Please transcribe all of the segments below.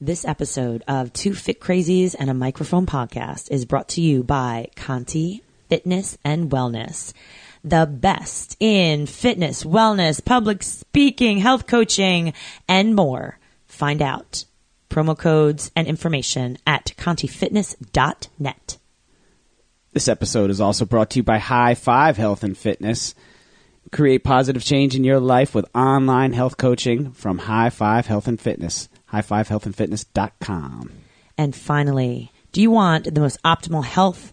This episode of Two Fit Crazies and a Microphone podcast is brought to you by Conti Fitness and Wellness. The best in fitness, wellness, public speaking, health coaching, and more. Find out promo codes and information at contifitness.net. This episode is also brought to you by High Five Health and Fitness. Create positive change in your life with online health coaching from High Five Health and Fitness. High5healthandfitness.com. And finally, do you want the most optimal health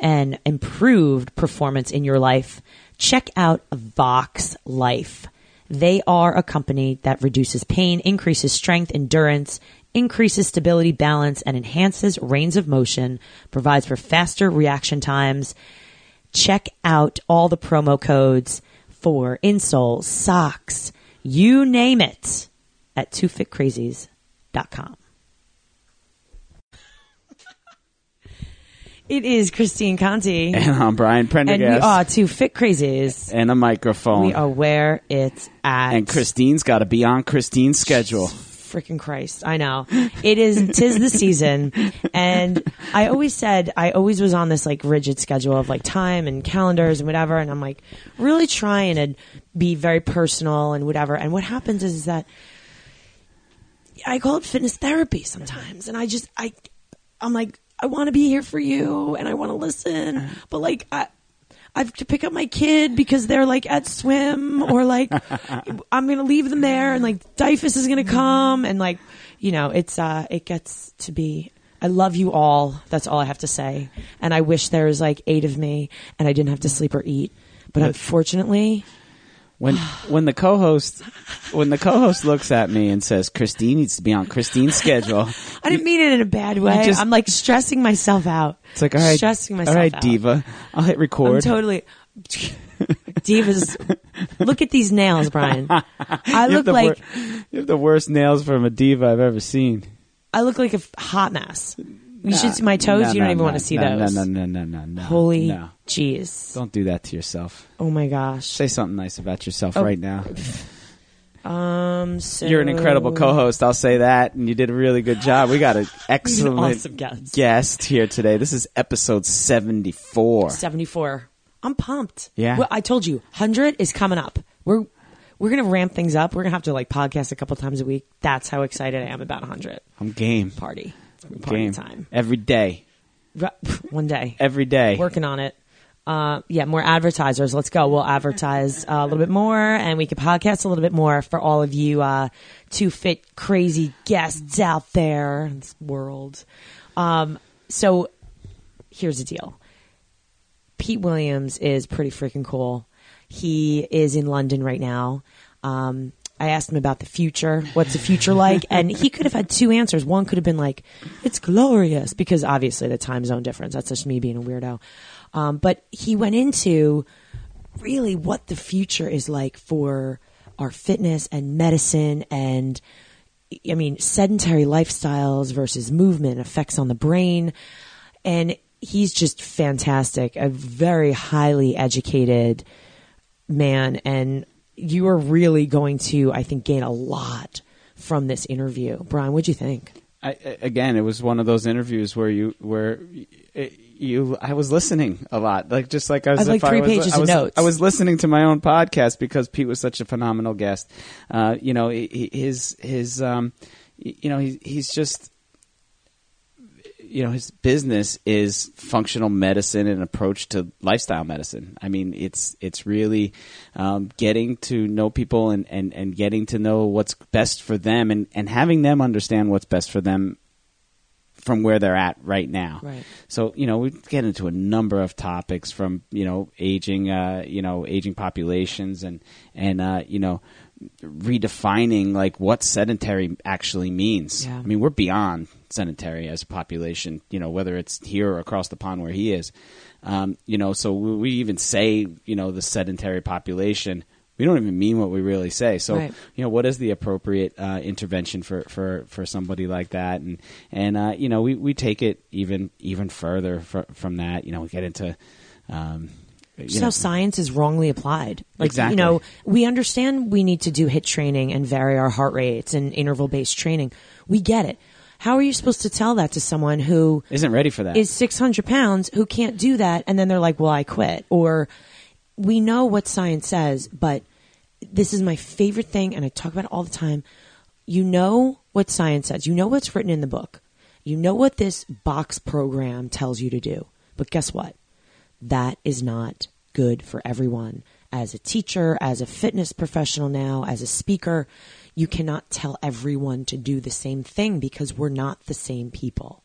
and improved performance in your life? Check out Voxx Life. They are a company that reduces pain, increases strength, endurance, increases stability, balance, and enhances range of motion, provides for faster reaction times. Check out all the promo codes for insoles, socks, you name it at twofitcrazies.com. It is Christine Conti. And I'm Brian And we are two fit crazies. and a microphone. We are where it's at. and Christine's got to be on Christine's schedule. freaking Christ. I know. It is tis the season. And I always said I always was on this like rigid schedule of like time and calendars and whatever. And I'm like really trying to be very personal and whatever. And what happens is, that I call it fitness therapy sometimes. And I just I I'm like, I want to be here for you and I want to listen. But like I I have to pick up my kid because they're like at swim or like I'm gonna leave them there and like DYFS is gonna come and like you know it's uh it gets to be I love you all that's all I have to say and I wish there was like eight of me and I didn't have to sleep or eat but unfortunately When when the co-host when the co-host looks at me and says Christine needs to be on Christine's schedule, I didn't mean it in a bad way just- I'm like stressing myself out it's like all right, stressing myself all right, out. diva, I'll hit I'm record. totally divas look at these nails Brian I you, look the like wor- you have the worst nails from a diva I've ever seen. I look like a hot mess. You should see my toes. You don't even want to see those. No, no, no, no, no, no. Holy jeez. Don't do that to yourself. Oh my gosh. Say something nice about yourself Oh. right now. Um, so You're an incredible co-host. I'll say that, and you did a really good job. We got an excellent awesome guest. guest here today. This is episode 74. Seventy-four. I'm pumped. Yeah. Well, I told you, hundred is coming up. We're we're gonna ramp things up. We're gonna have to like podcast a couple times a week. That's how excited I am about hundred. I'm game. Party. Party Game. time. Every day. One day. Every day. working on it. Uh, yeah, more advertisers. Let's go. We'll advertise uh, a little bit more, and we can podcast a little bit more for all of you uh, two fit crazy guests out there in this world. Um, so here's the deal. Pete Williams is pretty freaking cool. He is in London right now. Um, I asked him about the future. What's the future like? And he could have had two answers. One could have been like, it's glorious, because obviously the time zone difference. That's just me being a weirdo. Um, but he went into really what the future is like for our fitness and medicine and I mean sedentary lifestyles versus movement effects on the brain and he's just fantastic a very highly educated man and you are really going to I think gain a lot from this interview Brian what'd you think I, I- again, it was one of those interviews where you where it, you I was listening a lot, like just like I was I like, three was, pages I of notes. I was listening to my own podcast because Pete was such a phenomenal guest. Uh, you know, his his um, you know he, he's just you know his business is functional medicine and approach to lifestyle medicine. I mean, it's it's really um, getting to know people and, and, and getting to know what's best for them and, and having them understand what's best for them from where they're at right now. Right. So you know we get into a number of topics from you know aging, uh, you know aging populations and and uh, you know redefining like what sedentary actually means. Yeah. I mean we're beyond sedentary as a population. You know whether it's here or across the pond where he is. Um, you know so we, we even say you know the sedentary population. We don't even mean what we really say. So Right. you know what is the appropriate uh, intervention for, for, for somebody like that and and uh, you know we, we take it even even further fr- from that you know we get into um, Just know, how science is wrongly applied. Like, Exactly. you know, we understand we need to do HIIT training and vary our heart rates and interval based training. We get it. How are you supposed to tell that to someone who Isn't ready for that. is 600 pounds who can't do that and then they're like, well, I quit? Or we know what science says, but this is my favorite thing and I talk about it all the time. You know what science says. You know what's written in the book. You know what this box program tells you to do. But guess what? That is not good for everyone. As a teacher, as a fitness professional now, as a speaker, you cannot tell everyone to do the same thing because we're not the same people.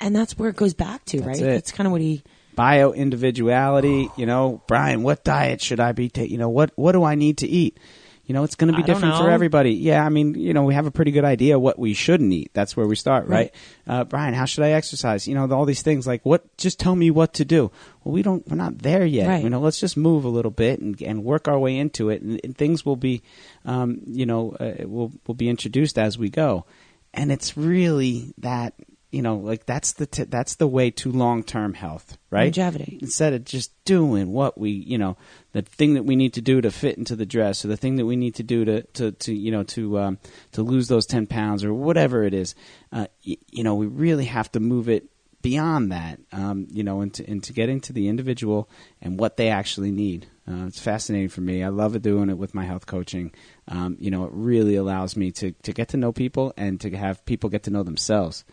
And that's where it goes back to, That's right? it. That's kind of what he bio individuality. You know, Brian, what diet should I be taking? You know, what what do I need to eat? You know, it's going to be I different for everybody. Yeah, I mean, you know, we have a pretty good idea what we shouldn't eat. That's where we start, right? Uh, Brian, how should I exercise? You know, all these things like what? Just tell me what to do. Well, we don't. We're not there yet. Right. You know, let's just move a little bit and, and work our way into it, and, and things will be, um, you know, uh, will will be introduced as we go, and it's really that. You know, like that's the t- that's the way to long term health, right? Longevity. instead of just doing what we you know the thing that we need to do to fit into the dress or the thing that we need to do to to, to you know to um, to lose those 10 pounds or whatever it is uh, y- you know we really have to move it beyond that um, you know into into getting to the individual and what they actually need. Uh, it's fascinating for me. I love doing it with my health coaching. Um, you know it really allows me to to get to know people and to have people get to know themselves.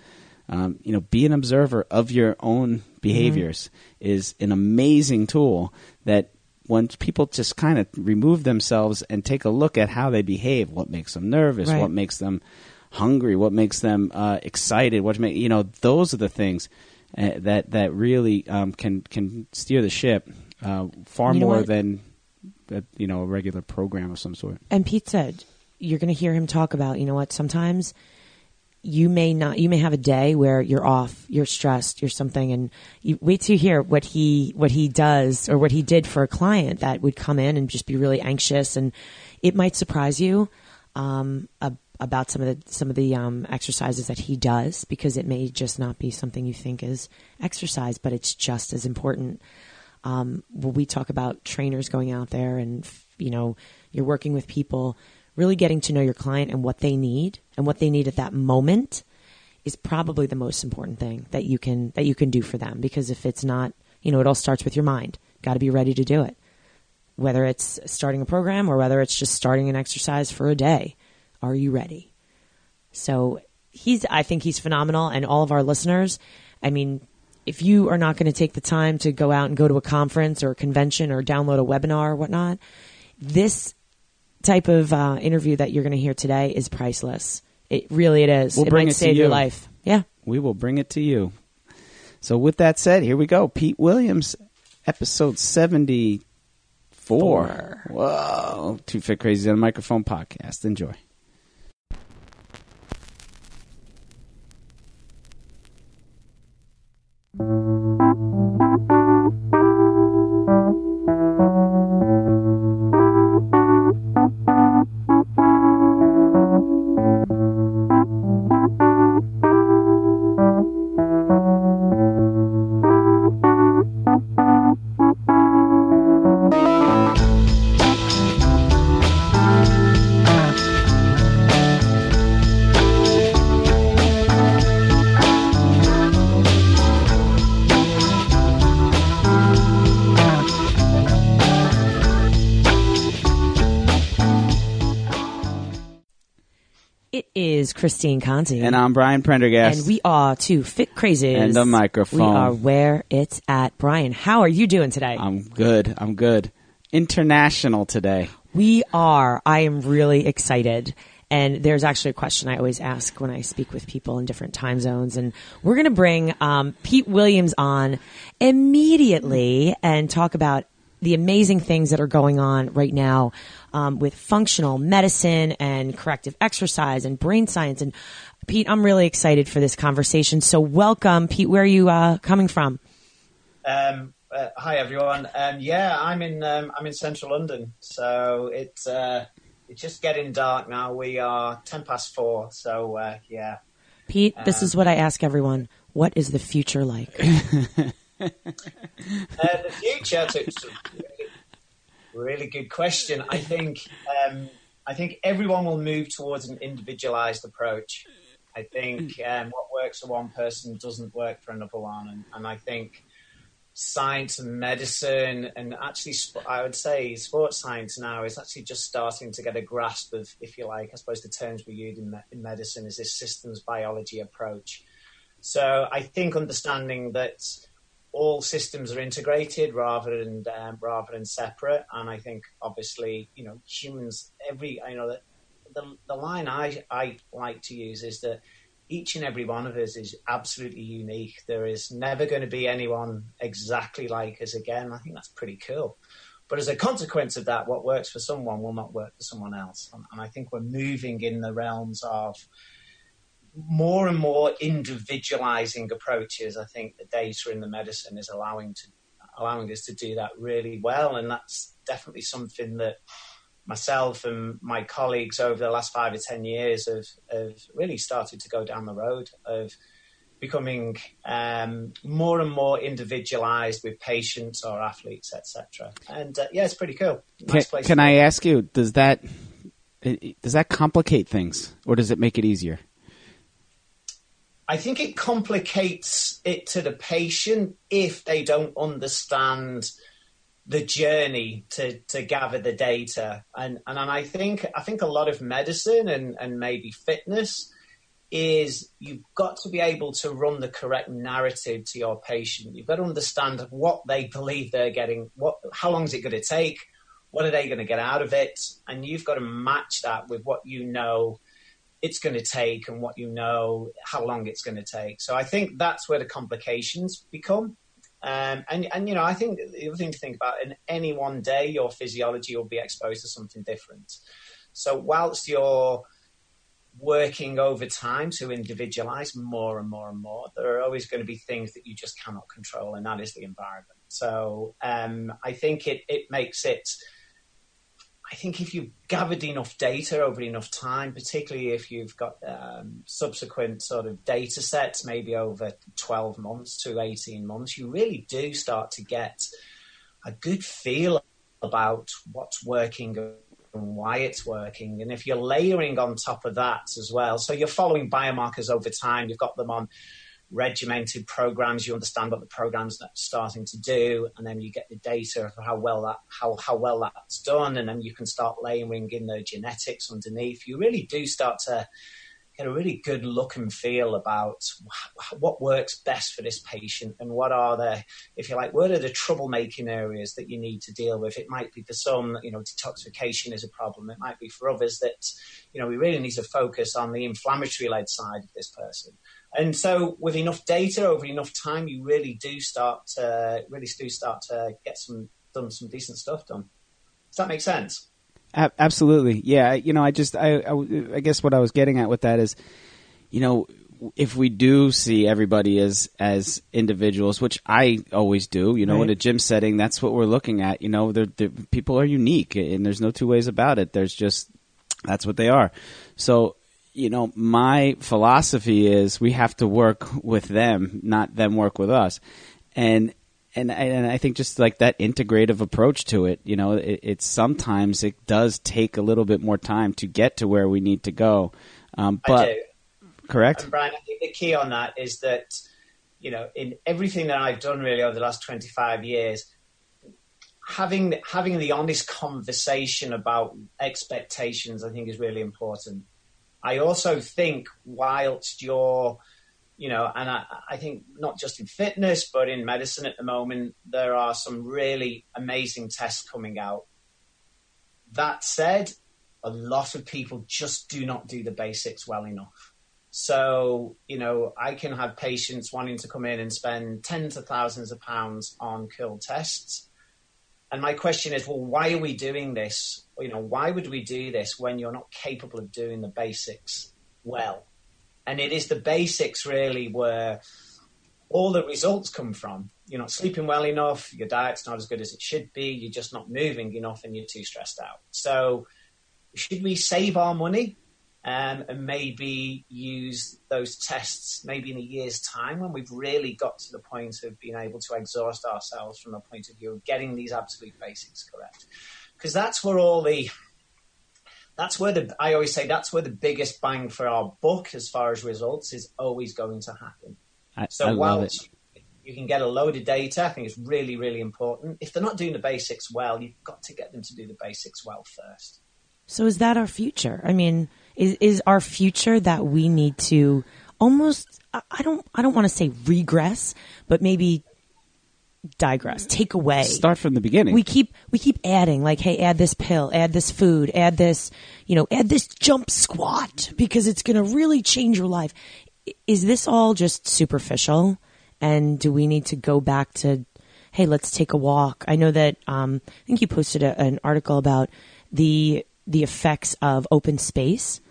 Um, you know, be an observer of your own behaviors is an amazing tool that when people just kind of remove themselves and take a look at how they behave, what makes them nervous, Right. what makes them hungry, what makes them uh, excited, what make you know, those are the things uh, that that really um, can can steer the ship uh, far You know more what? than uh, you know a regular program of some sort. And Pete said, you're going to hear him talk about, you know what, sometimes you may not, you may have a day where you're off, you're stressed, you're something, and you wait to hear what he, what he does or what he did for a client that would come in and just be really anxious. And it might surprise you, um, ab- about some of the, some of the, um, exercises that he does because it may just not be something you think is exercise, but it's just as important um, when we talk about trainers going out there and you know you're working with people really getting to know your client and what they need and what they need at that moment is probably the most important thing that you can that you can do for them. Because if it's not you know it all starts with your mind. Got to be ready to do it. Whether it's starting a program or whether it's just starting an exercise for a day are you ready? So he's I think he's phenomenal. And all of our listeners, I mean, if you are not going to take the time to go out and go to a conference or a convention or download a webinar or whatnot, this type of uh, interview that you're going to hear today is priceless. It really it is. We'll it bring might it to save your life. Yeah. we will bring it to you. So, with that said, here we go. Pete Williams, episode 74. Four. Whoa. Two Fit Crazy on the Microphone podcast. Enjoy. Christine Conti. And I'm Brian Prendergast. And we are two fit crazies. And the microphone. We are where it's at. Brian, how are you doing today? I'm good. I'm good. International today. We are. I am really excited. And there's actually a question I always ask when I speak with people in different time zones. And we're going to bring um, Pete Williams on immediately and talk about the amazing things that are going on right now um, with functional medicine and corrective exercise and brain science. And Pete, I'm really excited for this conversation. So welcome, Pete. Where are you uh, coming from? Um, uh, hi everyone. Um, yeah, I'm in um, I'm in central London, so it's uh, it's just getting dark now. We are ten past four, so uh, yeah. Pete, this is what I ask everyone. What is the future like? Uh, the future. To, to- really, really good question. I think um, I think everyone will move towards an individualized approach. I think um, what works for one person doesn't work for another one, and, and I think science and medicine, and actually, I would say sports science now is actually just starting to get a grasp of, if you like, I suppose the terms we use in, me- in medicine is this systems biology approach. So I think understanding that all systems are integrated rather than um, rather than separate, and I think obviously you know humans every you know the the line I I like to use is that each and every one of us is absolutely unique. There is never going to be anyone exactly like us again. I think that's pretty cool. But as a consequence of that, what works for someone will not work for someone else. And, and I think we're moving in the realms of more and more individualizing approaches. I think the data in the medicine is allowing to allowing us to do that really well, and that's definitely something that myself and my colleagues over the last five or ten years have, have really started to go down the road of becoming um, more and more individualized with patients or athletes, etc. And uh, yeah, it's pretty cool. Nice can, can I ask you? Does that does that complicate things, or does it make it easier? I think it complicates it to the patient if they don't understand the journey to to gather the data. And and, and I think I think a lot of medicine and and maybe fitness is you've got to be able to run the correct narrative to your patient. You've got to understand what they believe they're getting, what how long is it going to take, what are they going to get out of it, and you've got to match that with what you know it's going to take and what you know how long it's going to take. So I think that's where the complications become. Um, and, and, you know, I think the other thing to think about in any one day, your physiology will be exposed to something different. So, whilst you're working over time to individualize more and more and more, there are always going to be things that you just cannot control, and that is the environment. So, um, I think it, it makes it I think if you've gathered enough data over enough time, particularly if you've got um, subsequent sort of data sets, maybe over 12 months to 18 months, you really do start to get a good feel about what's working and why it's working. And if you're layering on top of that as well, so you're following biomarkers over time, you've got them on regimented programs. You understand what the program's are starting to do, and then you get the data for how well that how how well that's done, and then you can start layering in the genetics underneath. You really do start to get a really good look and feel about what works best for this patient and what are the, if you like, what are the troublemaking areas that you need to deal with. It might be for some, you know, detoxification is a problem. It might be for others that, you know, we really need to focus on the inflammatory led side of this person. And so, with enough data over enough time, you really do start to really do start to get some done some decent stuff done. Does that make sense? Absolutely, yeah. You know, I just I, I, I guess what I was getting at with that is, you know, if we do see everybody as as individuals, which I always do, you know, right. in a gym setting, that's what we're looking at. You know, they're, they're, people are unique, and there's no two ways about it. There's just that's what they are. So you know, my philosophy is we have to work with them, not them work with us. And and and I think just like that integrative approach to it, you know, it, it's sometimes it does take a little bit more time to get to where we need to go. Um, but correct, and Brian. I think the key on that is that you know, in everything that I've done really over the last twenty five years, having having the honest conversation about expectations, I think, is really important. I also think whilst you're, you know, and I, I, think not just in fitness, but in medicine at the moment, there are some really amazing tests coming out. That said, a lot of people just do not do the basics well enough. So, you know, I can have patients wanting to come in and spend tens of thousands of pounds on curl tests and my question is, well, why are we doing this? You know, why would we do this when you're not capable of doing the basics well? And it is the basics really where all the results come from. You're not sleeping well enough, your diet's not as good as it should be, you're just not moving enough, and you're too stressed out. So, should we save our money um, and maybe use those tests maybe in a year's time when we've really got to the point of being able to exhaust ourselves from a point of view of getting these absolute basics correct. Because that's where all the that's where the I always say that's where the biggest bang for our buck as far as results is always going to happen. I, So I while it. you can get a load of data, I think it's really, really important. If they're not doing the basics well, you've got to get them to do the basics well first. So is that our future? I mean, is is our future that we need to almost I don't I don't want to say regress, but maybe digress, take away. Start from the beginning. we keep we keep adding like hey add this pill add this food add this you know add this jump squat because it's going to really change your life is this all just superficial and do we need to go back to hey let's take a walk i know that um, i think you posted a, an article about the the effects of open space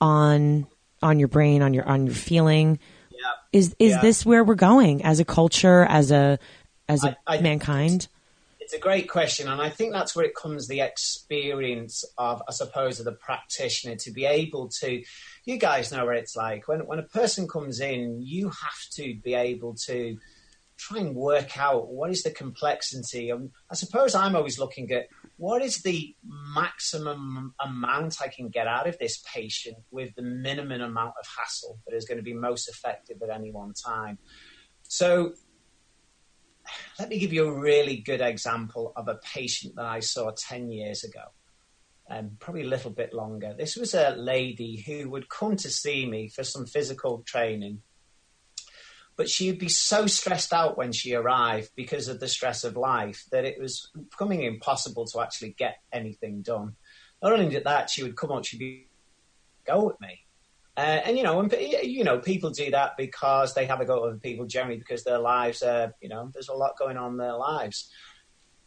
on on your brain on your on your feeling Yeah. is is Yeah. this where we're going as a culture as a as a I- I- mankind It's a great question, and I think that's where it comes the experience of, I suppose, of the practitioner to be able to. You guys know what it's like when when a person comes in, you have to be able to try and work out what is the complexity. And I suppose I'm always looking at what is the maximum amount I can get out of this patient with the minimum amount of hassle that is going to be most effective at any one time. So let me give you a really good example of a patient that I saw 10 years ago, um, probably a little bit longer. This was a lady who would come to see me for some physical training, but she would be so stressed out when she arrived because of the stress of life that it was becoming impossible to actually get anything done. Not only did that, she would come up, she'd be go with me. Uh, and you know, and, you know, people do that because they have a go at other people generally because their lives are, you know, there's a lot going on in their lives.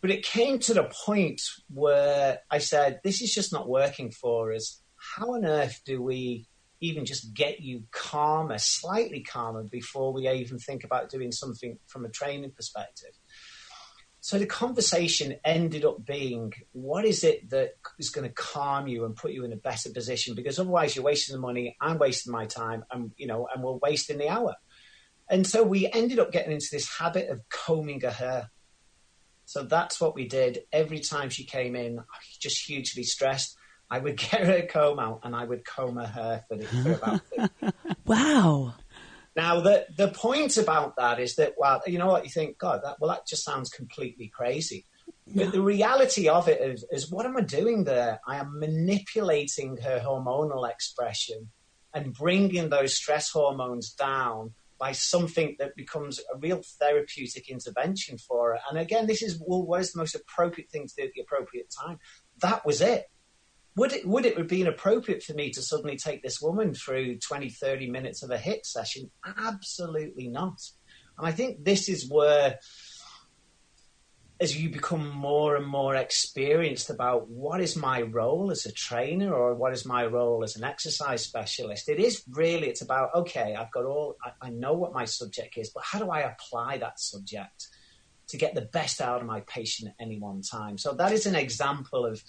But it came to the point where I said, "This is just not working for us. How on earth do we even just get you calmer, slightly calmer, before we even think about doing something from a training perspective?" So the conversation ended up being, what is it that is going to calm you and put you in a better position? Because otherwise you're wasting the money, I'm wasting my time, and you know, and we're wasting the hour. And so we ended up getting into this habit of combing her hair. So that's what we did. Every time she came in, just hugely stressed, I would get her a comb out and I would comb her hair for, for about wow now, the, the point about that is that, well, you know what, you think, God, that, well, that just sounds completely crazy. But the reality of it is, is, what am I doing there? I am manipulating her hormonal expression and bringing those stress hormones down by something that becomes a real therapeutic intervention for her. And again, this is, well, what is the most appropriate thing to do at the appropriate time? That was it would it would it have been appropriate for me to suddenly take this woman through 20 30 minutes of a HIIT session? Absolutely not. And i think this is where as you become more and more experienced about what is my role as a trainer or what is my role as an exercise specialist it is really it's about okay i've got all i, I know what my subject is but how do i apply that subject to get the best out of my patient at any one time? So that is an example of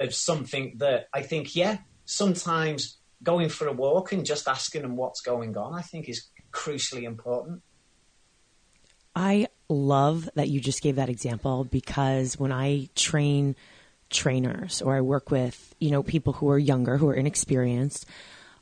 of something that I think, yeah, sometimes going for a walk and just asking them what's going on, I think is crucially important. I love that you just gave that example because when I train trainers or I work with, you know, people who are younger, who are inexperienced,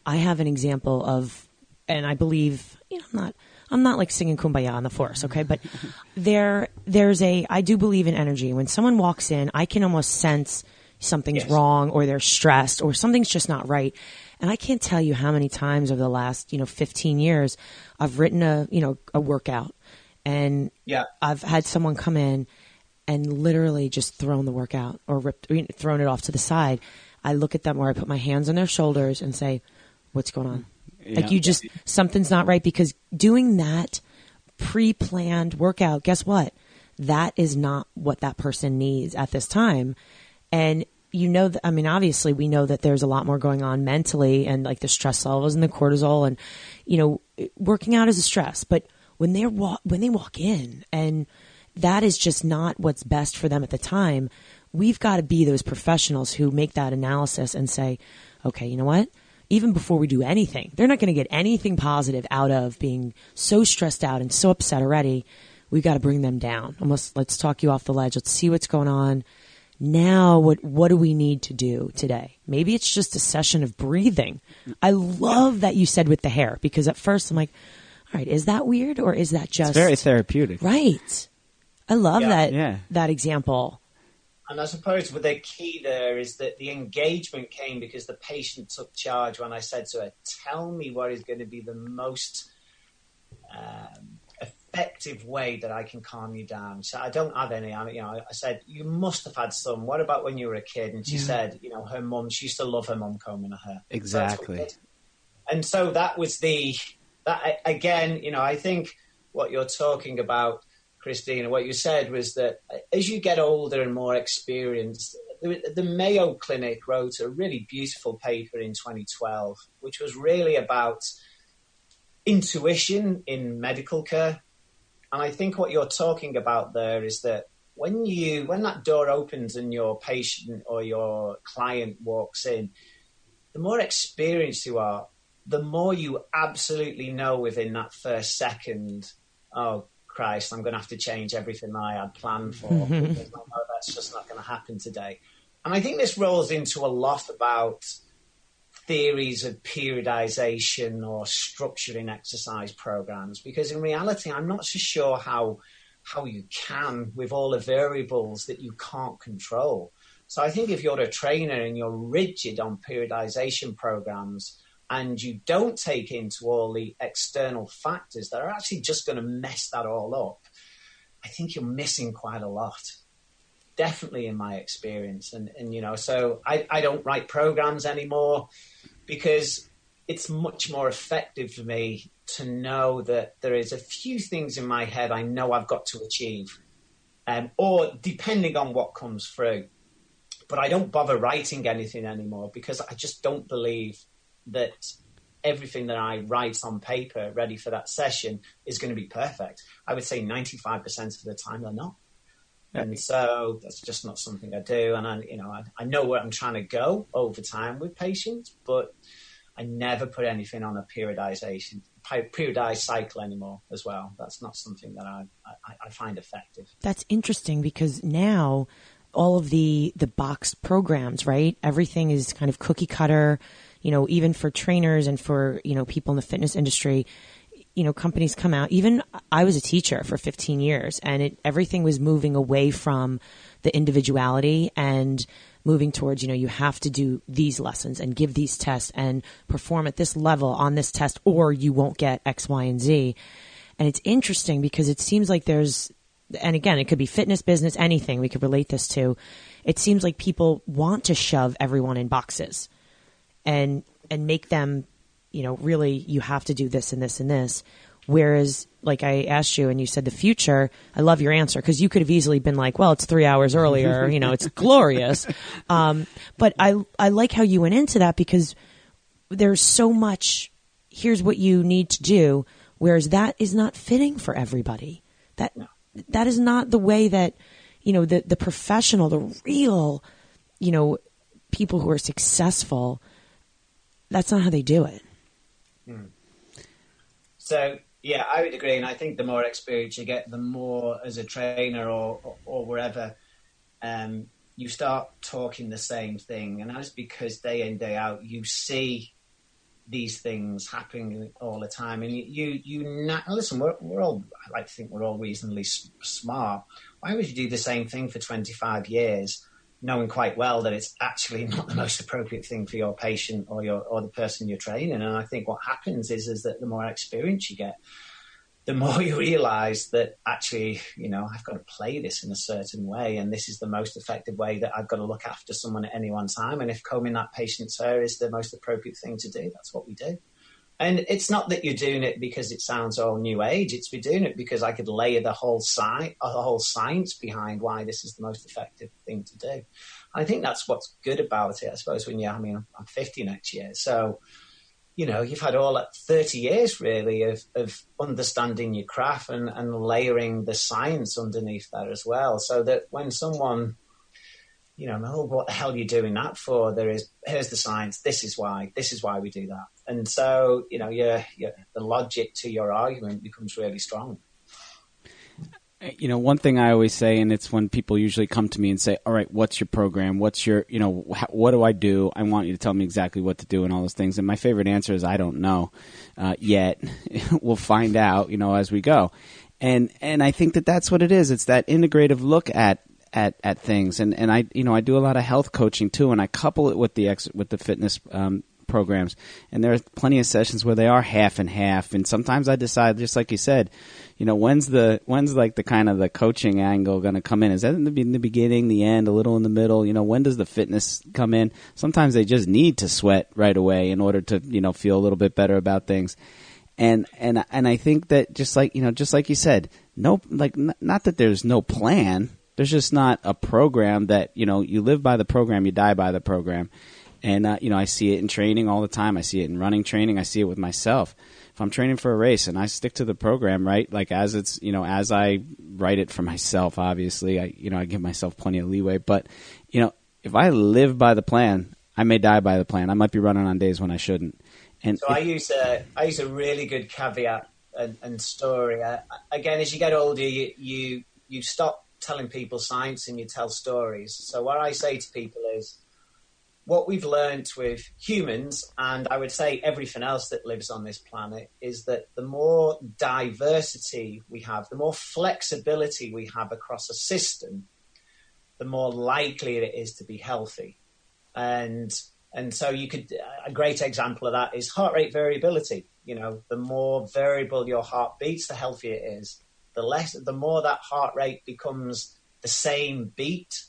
I have an example of, and I believe, you know, I'm not, I'm not like singing kumbaya on the forest, okay? But there, there's a, I do believe in energy. When someone walks in, I can almost sense something's Yes. wrong or they're stressed or something's just not right. And I can't tell you how many times over the last, you know, 15 years I've written a, you know, a workout and Yeah. I've had someone come in and literally just thrown the workout or ripped, thrown it off to the side. I look at them where I put my hands on their shoulders and say, what's going on? Yeah. Like you just, something's not right because doing that pre-planned workout, guess what? That is not what that person needs at this time. And you know that, I mean, obviously we know that there's a lot more going on mentally and like the stress levels and the cortisol and, you know, eh, working out is a stress, but when they're, wa- when they walk in and that is just not what's best for them at the time, we've got to be those professionals who make that analysis and say, okay, you know what? Even before we do anything, they're not going to get anything positive out of being so stressed out and so upset already. We've got to bring them down. Almost, let's talk you off the ledge. Let's see what's going on. Now, what what do we need to do today? Maybe it's just a session of breathing. I love that you said with the hair because at first I'm like, all right, is that weird or is that just It's very therapeutic. right? I love Yeah. that Yeah. that example. And I suppose what the key there is that the engagement came because the patient took charge when I said to her, Tell me what is going to be the most um, effective way that I can calm you down. So I don't have any. I you know, I said, You must have had some. What about when you were a kid? And she said, You know, her mum, she used to love her mum combing her hair. So that's what Exactly. And so that was the, that again, you know, I think what you're talking about Christina, what you said was that uh, as you get older and more experienced, the, the Mayo Clinic wrote a really beautiful paper in 2012, which was really about intuition in medical care. And I think what you're talking about there is that when you when that door opens and your patient or your client walks in, the more experienced you are, the more you absolutely know within that first second, oh Christ, I'm going to have to change everything I had planned for because I know that's just not going to happen today. And I think this rolls into a lot about theories of periodization or structuring exercise programs because in reality, I'm not so sure how how you can with all the variables that you can't control. So I think if you're a trainer and you're rigid on periodization programs and you don't take into all the external factors that are actually just going to mess that all up, I think you're missing quite a lot. Definitely in my experience. And, and you know, so I, I don't write programs anymore because it's much more effective for me to know that there is a few things in my head I know I've got to achieve, um, or depending on what comes through. But I don't bother writing anything anymore because I just don't believe that everything that I write on paper ready for that session is going to be perfect. I would say 95% of the time they're not. And so that's just not something I do. And I, you know, I, I know where I'm trying to go over time with patients, but I never put anything on a periodization, periodized cycle anymore as well. That's not something that I, I, I find effective. That's interesting because now all of the the box programs, right? Everything is kind of cookie cutter, you know, even for trainers and for, you know, people in the fitness industry, you know, companies come out. Even I was a teacher for 15 years and it everything was moving away from the individuality and moving towards, you know, you have to do these lessons and give these tests and perform at this level on this test or you won't get X, Y, and Z. And it's interesting because it seems like there's and again, it could be fitness, business, anything we could relate this to. It seems like people want to shove everyone in boxes and and make them, you know, really you have to do this and this and this. Whereas, like I asked you, and you said the future. I love your answer because you could have easily been like, "Well, it's three hours earlier. you know, it's glorious." Um, but I I like how you went into that because there's so much. Here's what you need to do. Whereas that is not fitting for everybody. That that is not the way that you know the the professional, the real, you know, people who are successful. That's not how they do it. So yeah, I would agree, and I think the more experience you get, the more as a trainer or or, or wherever, um, you start talking the same thing, and that's because day in day out you see these things happening all the time, and you you, you na- listen. We're, we're all I like to think we're all reasonably s- smart. Why would you do the same thing for twenty five years? Knowing quite well that it's actually not the most appropriate thing for your patient or your or the person you're training. And I think what happens is is that the more experience you get, the more you realize that actually, you know, I've got to play this in a certain way, and this is the most effective way that I've got to look after someone at any one time. And if combing that patient's hair is the most appropriate thing to do, that's what we do. And it's not that you're doing it because it sounds all new age. It's we're doing it because I could layer the whole the whole science behind why this is the most effective thing to do. I think that's what's good about it. I suppose when you, I mean, I'm 50 next year, so you know, you've had all that 30 years really of, of understanding your craft and, and layering the science underneath that as well. So that when someone, you know, oh, what the hell are you doing that for? There is, here's the science. This is why, this is why we do that. And so, you know, your, your, the logic to your argument becomes really strong. you know, one thing I always say, and it's when people usually come to me and say, "All right, what's your program? What's your, you know, wh- what do I do? I want you to tell me exactly what to do and all those things." And my favorite answer is, "I don't know uh, yet. we'll find out, you know, as we go." And and I think that that's what it is. It's that integrative look at at at things. And and I, you know, I do a lot of health coaching too, and I couple it with the ex- with the fitness um, programs. And there are plenty of sessions where they are half and half. And sometimes I decide, just like you said, you know, when's the when's like the kind of the coaching angle going to come in? Is that in the, in the beginning, the end, a little in the middle? You know, when does the fitness come in? Sometimes they just need to sweat right away in order to you know feel a little bit better about things. And and and I think that just like you know, just like you said, no, like n- not that there's no plan. There's just not a program that you know you live by the program, you die by the program and, uh, you know, I see it in training all the time. I see it in running training. I see it with myself. If I'm training for a race and I stick to the program, right? Like as it's, you know, as I write it for myself, obviously, I, you know, I give myself plenty of leeway. But, you know, if I live by the plan, I may die by the plan. I might be running on days when I shouldn't. And so if, I use a, I use a really good caveat and, and story. Uh, again, as you get older, you, you, you stop telling people science and you tell stories. So what I say to people is, what we've learned with humans, and I would say everything else that lives on this planet, is that the more diversity we have, the more flexibility we have across a system, the more likely it is to be healthy. And and so you could a great example of that is heart rate variability. You know, the more variable your heart beats, the healthier it is. The less, the more that heart rate becomes the same beat,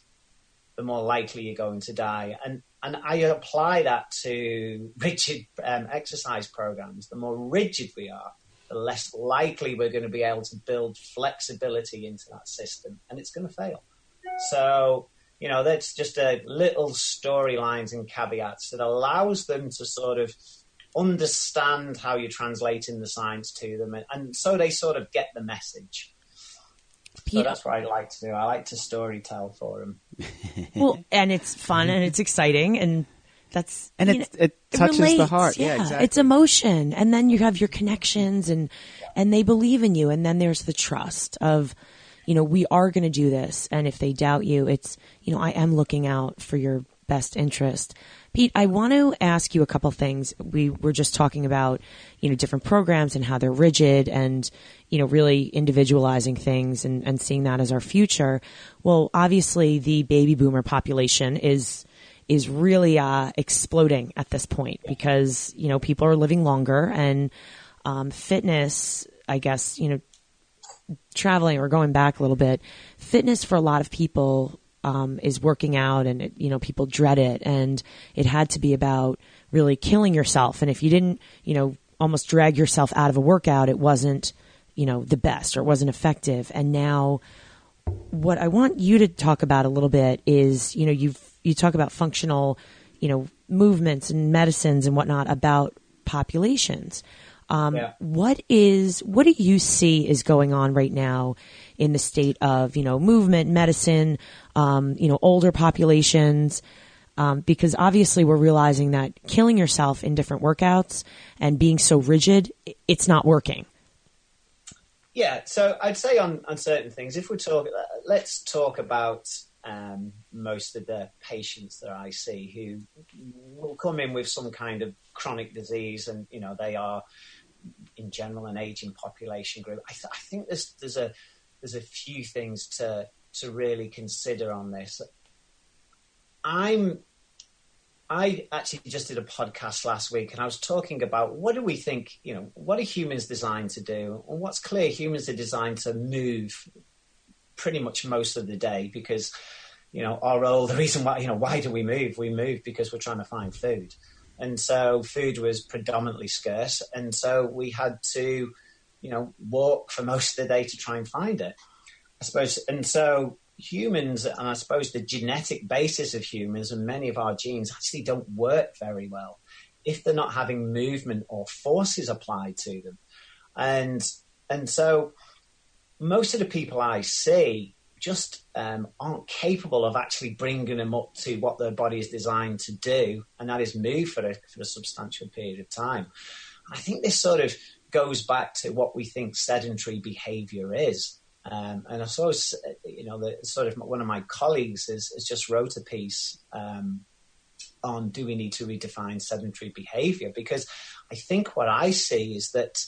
the more likely you're going to die. And and I apply that to rigid um, exercise programs. The more rigid we are, the less likely we're going to be able to build flexibility into that system, and it's going to fail. So, you know, that's just a little storylines and caveats that allows them to sort of understand how you're translating the science to them, and, and so they sort of get the message. So that's what I like to do. I like to story tell for them. well, and it's fun and it's exciting and that's and it, know, it touches it the heart. Yeah, yeah, exactly. It's emotion, and then you have your connections, and and they believe in you, and then there's the trust of, you know, we are going to do this, and if they doubt you, it's you know, I am looking out for your best interest. Pete, I want to ask you a couple things. We were just talking about, you know, different programs and how they're rigid and, you know, really individualizing things and, and seeing that as our future. Well, obviously the baby boomer population is, is really, uh, exploding at this point because, you know, people are living longer and, um, fitness, I guess, you know, traveling or going back a little bit, fitness for a lot of people um, is working out and it, you know people dread it. And it had to be about really killing yourself. And if you didn't you know almost drag yourself out of a workout it wasn't you know the best or it wasn't effective. And now what I want you to talk about a little bit is you know you you talk about functional you know movements and medicines and whatnot about populations um, yeah. What is what do you see is going on right now in the state of you know movement, medicine, um, you know older populations? Um, because obviously we're realizing that killing yourself in different workouts and being so rigid, it's not working. Yeah, so I'd say on, on certain things, if we talk, let's talk about um, most of the patients that I see who will come in with some kind of chronic disease, and you know they are in general an aging population group. I, th- I think there's there's a there's a few things to to really consider on this. I'm I actually just did a podcast last week and I was talking about what do we think, you know, what are humans designed to do? And what's clear, humans are designed to move pretty much most of the day because, you know, our role, the reason why, you know, why do we move? We move because we're trying to find food. And so food was predominantly scarce. And so we had to, you know, walk for most of the day to try and find it. I suppose. And so humans, and I suppose the genetic basis of humans and many of our genes actually don't work very well if they're not having movement or forces applied to them. And, and so most of the people I see just um, aren't capable of actually bringing them up to what their body is designed to do, and that is move for a, for a substantial period of time. I think this sort of goes back to what we think sedentary behavior is. Um, and I suppose, you know, the, sort of one of my colleagues has, has just wrote a piece um, on do we need to redefine sedentary behavior? Because I think what I see is that,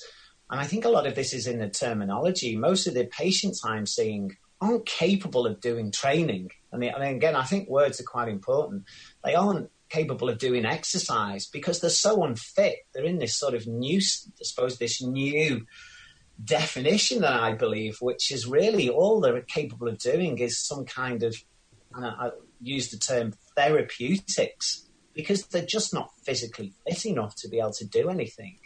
and I think a lot of this is in the terminology, most of the patients I'm seeing aren't capable of doing training. Mean, I mean, again, I think words are quite important. They aren't capable of doing exercise because they're so unfit. They're in this sort of new, I suppose, this new definition that I believe, which is really all they're capable of doing is some kind of, and I use the term therapeutics, because they're just not physically fit enough to be able to do anything.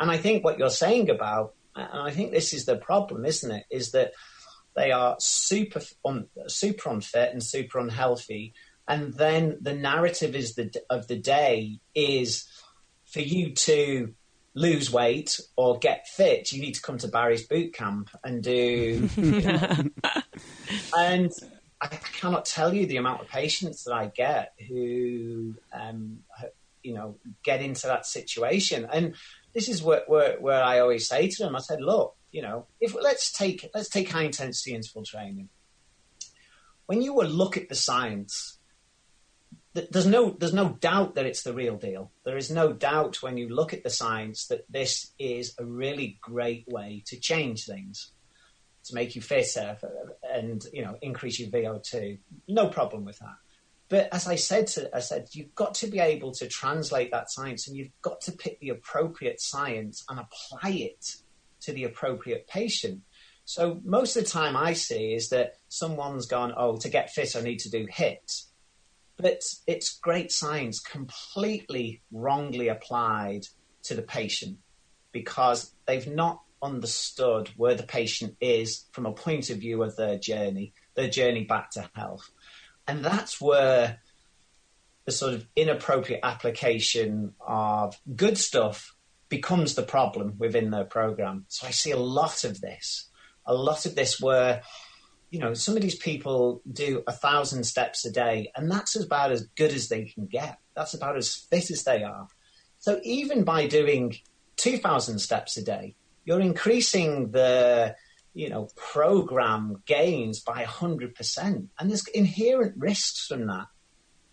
And I think what you're saying about, and I think this is the problem, isn't it, is that they are super un, super unfit and super unhealthy. And then the narrative is the of the day is for you to lose weight or get fit, you need to come to Barry's boot camp and do. and I cannot tell you the amount of patients that I get who, um, you know, get into that situation. And this is where, where, where I always say to them, I said, look, you know, if let's take let's take high intensity interval training. When you look at the science, there's no there's no doubt that it's the real deal. There is no doubt when you look at the science that this is a really great way to change things, to make you fitter and you know increase your VO2. No problem with that. But as I said to I said you've got to be able to translate that science and you've got to pick the appropriate science and apply it to the appropriate patient. So most of the time I see is that someone's gone, oh, to get fit I need to do HIIT but it's great science completely wrongly applied to the patient because they've not understood where the patient is from a point of view of their journey, their journey back to health. And that's where the sort of inappropriate application of good stuff becomes the problem within their program. So I see a lot of this, a lot of this where you know, some of these people do a thousand steps a day, and that's about as good as they can get. That's about as fit as they are. So even by doing 2,000 steps a day, you're increasing the, you know, program gains by 100%. And there's inherent risks from that.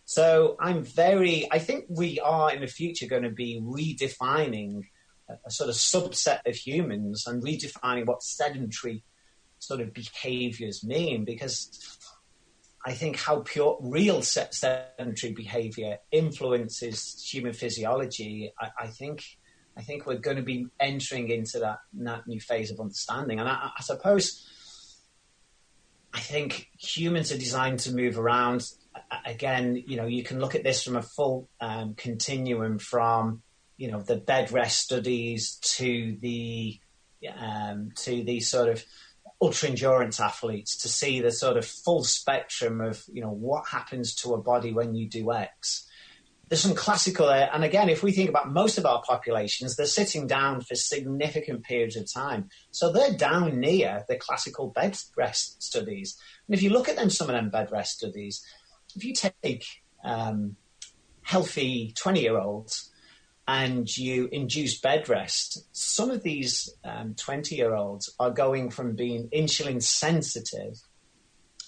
So I'm very, I think we are in the future going to be redefining a, a sort of subset of humans and redefining what sedentary sort of behaviors mean because I think how pure real sedentary behavior influences human physiology. I, I, think I think we're going to be entering into that, that new phase of understanding, and I, I suppose I think humans are designed to move around. Again, you know, you can look at this from a full um, continuum from you know the bed rest studies to the um, to the sort of ultra endurance athletes to see the sort of full spectrum of you know what happens to a body when you do X. There's some classical, uh, and again, if we think about most of our populations, they're sitting down for significant periods of time, so they're down near the classical bed rest studies. And if you look at them, some of them bed rest studies, if you take um, healthy 20 year olds and you induce bed rest, some of these 20 um, year olds are going from being insulin sensitive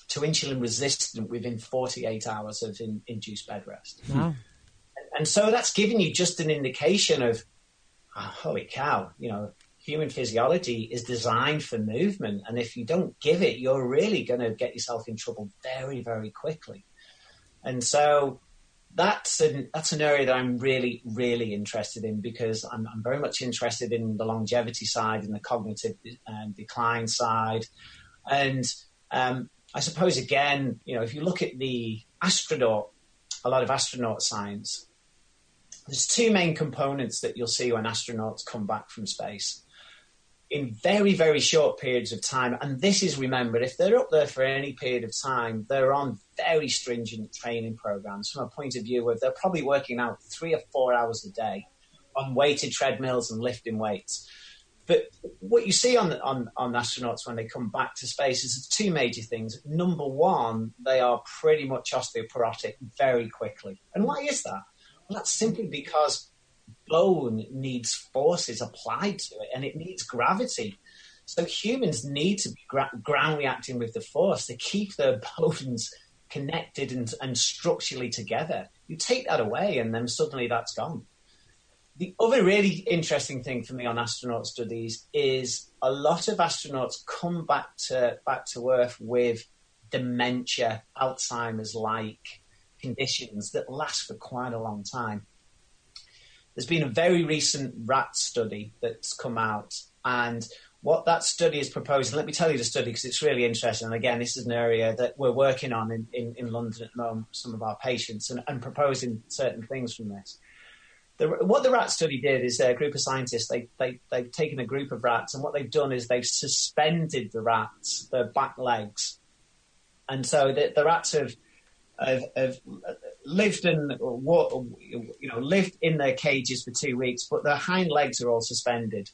to insulin resistant within 48 hours of in, induced bed rest. Wow. And, so that's giving you just an indication of, oh, holy cow, you know, human physiology is designed for movement. And if you don't give it, you're really going to get yourself in trouble very, very quickly. And so that's an that's an area that I'm really really interested in because I'm, I'm very much interested in the longevity side and the cognitive um, decline side, and um, I suppose again, you know, if you look at the astronaut, a lot of astronaut science, there's two main components that you'll see when astronauts come back from space in very, very short periods of time. And this is remembered if they're up there for any period of time, they're on very stringent training programs from a point of view of they're probably working out three or four hours a day on weighted treadmills and lifting weights. But what you see on, on, on astronauts when they come back to space is two major things. Number one, they are pretty much osteoporotic very quickly. And why is that? Well, that's simply because bone needs forces applied to it and it needs gravity. So humans need to be gra- ground reacting with the force to keep their bones connected and, and structurally together. You take that away, and then suddenly that's gone. The other really interesting thing for me on astronaut studies is a lot of astronauts come back to back to Earth with dementia, Alzheimer's like conditions that last for quite a long time. There's been a very recent rat study that's come out, and what that study is proposing, let me tell you the study because it's really interesting. And again, this is an area that we're working on in, in, in London at the moment, some of our patients, and, and proposing certain things from this. The, what the rat study did is uh, a group of scientists, they, they, they've taken a group of rats, and what they've done is they've suspended the rats, their back legs. And so the, the rats have, have, have lived in, you know, lived in their cages for two weeks, but their hind legs are all suspended.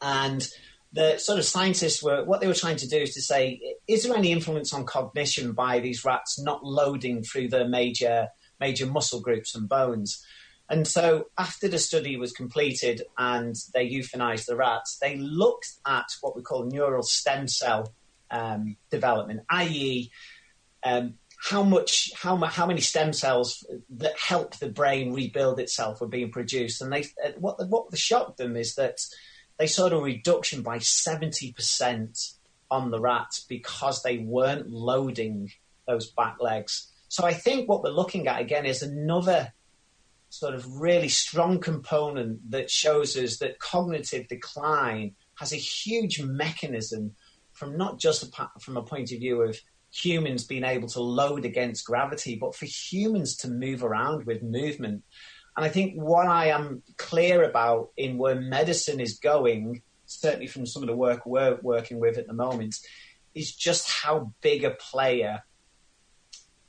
And the sort of scientists were what they were trying to do is to say, is there any influence on cognition by these rats not loading through the major major muscle groups and bones? And so after the study was completed and they euthanized the rats, they looked at what we call neural stem cell um, development, i.e., um, how much, how, how many stem cells that help the brain rebuild itself were being produced. And they, uh, what, what shocked them is that they saw a reduction by 70% on the rats because they weren't loading those back legs. So I think what we're looking at again is another sort of really strong component that shows us that cognitive decline has a huge mechanism from not just a, from a point of view of humans being able to load against gravity, but for humans to move around with movement. And I think what I am clear about in where medicine is going, certainly from some of the work we're working with at the moment, is just how big a player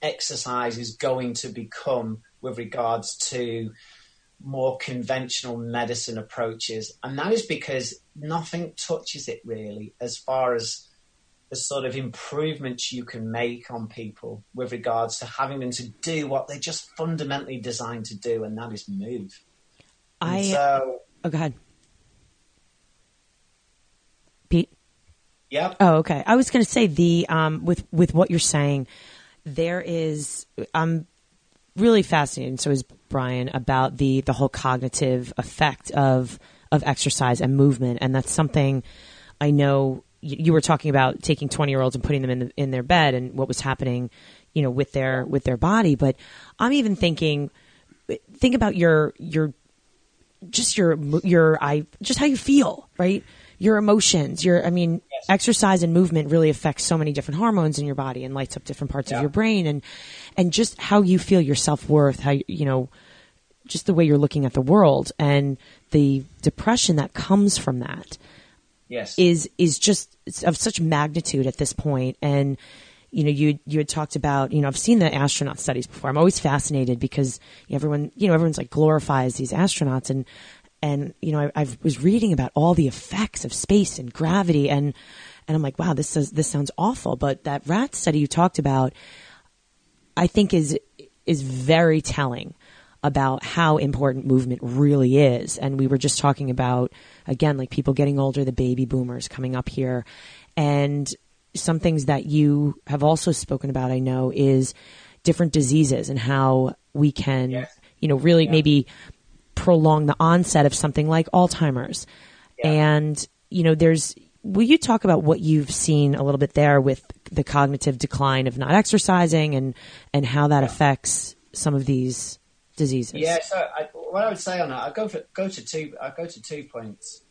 exercise is going to become with regards to more conventional medicine approaches. And that is because nothing touches it really as far as the sort of improvements you can make on people with regards to having them to do what they're just fundamentally designed to do, and that is move. I so, oh, go ahead, Pete. Yep. Oh, okay. I was going to say the um, with with what you're saying, there is I'm really fascinated. So is Brian about the the whole cognitive effect of of exercise and movement, and that's something I know you were talking about taking 20 year olds and putting them in the, in their bed and what was happening, you know, with their with their body. But I'm even thinking, think about your your just your your I just how you feel, right? Your emotions, your I mean, yes. exercise and movement really affects so many different hormones in your body and lights up different parts yeah. of your brain and and just how you feel your self worth, how you know, just the way you're looking at the world and the depression that comes from that yes. is is just of such magnitude at this point. and you know you you had talked about you know I've seen the astronaut studies before. I'm always fascinated because everyone you know everyone's like glorifies these astronauts. And and you know I, I was reading about all the effects of space and gravity. And and I'm like wow this is this sounds awful. But that rat study you talked about I think is is very telling about how important movement really is. And we were just talking about, again, like people getting older, the baby boomers coming up here. And some things that you have also spoken about, I know, is different diseases and how we can, yes. you know, really yeah. maybe prolong the onset of something like Alzheimer's. Yeah. And, you know, there's, will you talk about what you've seen a little bit there with the cognitive decline of not exercising and, and how that yeah. affects some of these diseases? Yeah, so I, what I would say on that, I go for go to two. I go to two points.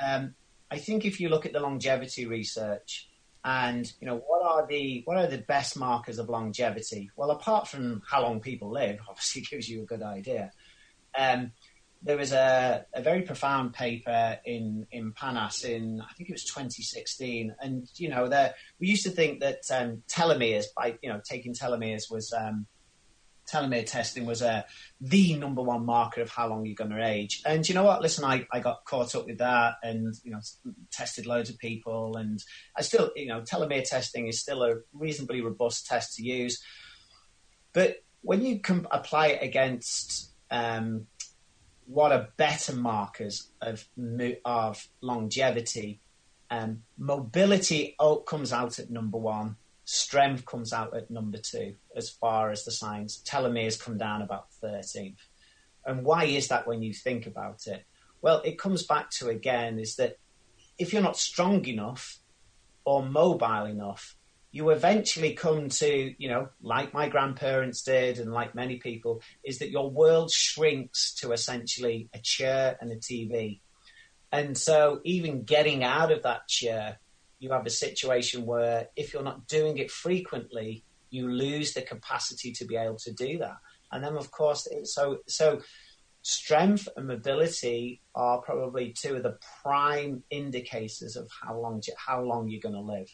Um, I think if you look at the longevity research, and you know what are the what are the best markers of longevity? Well, apart from how long people live, obviously gives you a good idea. Um, there was a, a, very profound paper in in PNAS in I think it was 2016, and you know there we used to think that um, telomeres by you know taking telomeres was um, telomere testing was uh, the number one marker of how long you're going to age. And you know what? Listen, I, I got caught up with that and, you know, tested loads of people. And I still, you know, telomere testing is still a reasonably robust test to use. But when you can apply it against um, what are better markers of, of longevity, Um, mobility comes out at number one. Strength comes out at number two, as far as the science. Telomeres come down about 13th. And why is that when you think about it? Well, it comes back to again is that if you're not strong enough or mobile enough, you eventually come to, you know, like my grandparents did and like many people, is that your world shrinks to essentially a chair and a TV. And so even getting out of that chair, you have a situation where if you're not doing it frequently, you lose the capacity to be able to do that. And then of course, so, so strength and mobility are probably two of the prime indicators of how long, how long you're going to live.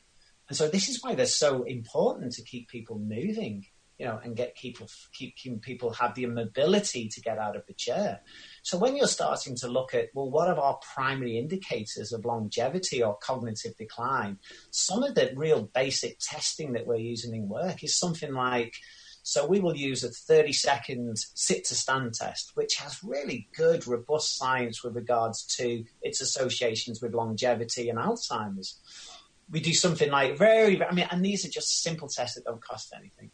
And so this is why they're so important to keep people moving, you know, and get people keep, keep people have the mobility to get out of the chair. So when you're starting to look at well, what are our primary indicators of longevity or cognitive decline? Some of the real basic testing that we're using in work is something like so we will use a 30 second sit to stand test, which has really good, robust science with regards to its associations with longevity and Alzheimer's we do something like very, I mean, and these are just simple tests that don't cost anything.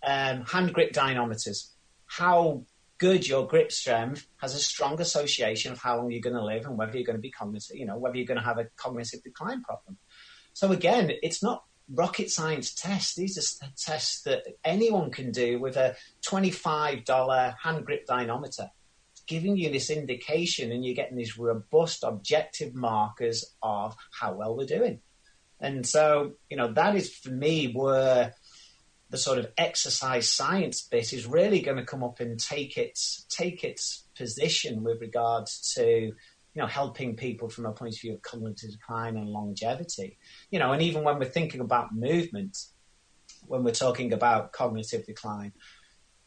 Um, hand grip dynamometers. How good your grip strength has a strong association of how long you're going to live and whether you're going to be cognitive, you know, whether you're going to have a cognitive decline problem. So again, it's not rocket science tests. These are tests that anyone can do with a $25 hand grip dynamometer, giving you this indication and you're getting these robust objective markers of how well we're doing. And so, you know, that is for me where the sort of exercise science bit is really going to come up and take its take its position with regards to you know helping people from a point of view of cognitive decline and longevity. You know, and even when we're thinking about movement, when we're talking about cognitive decline,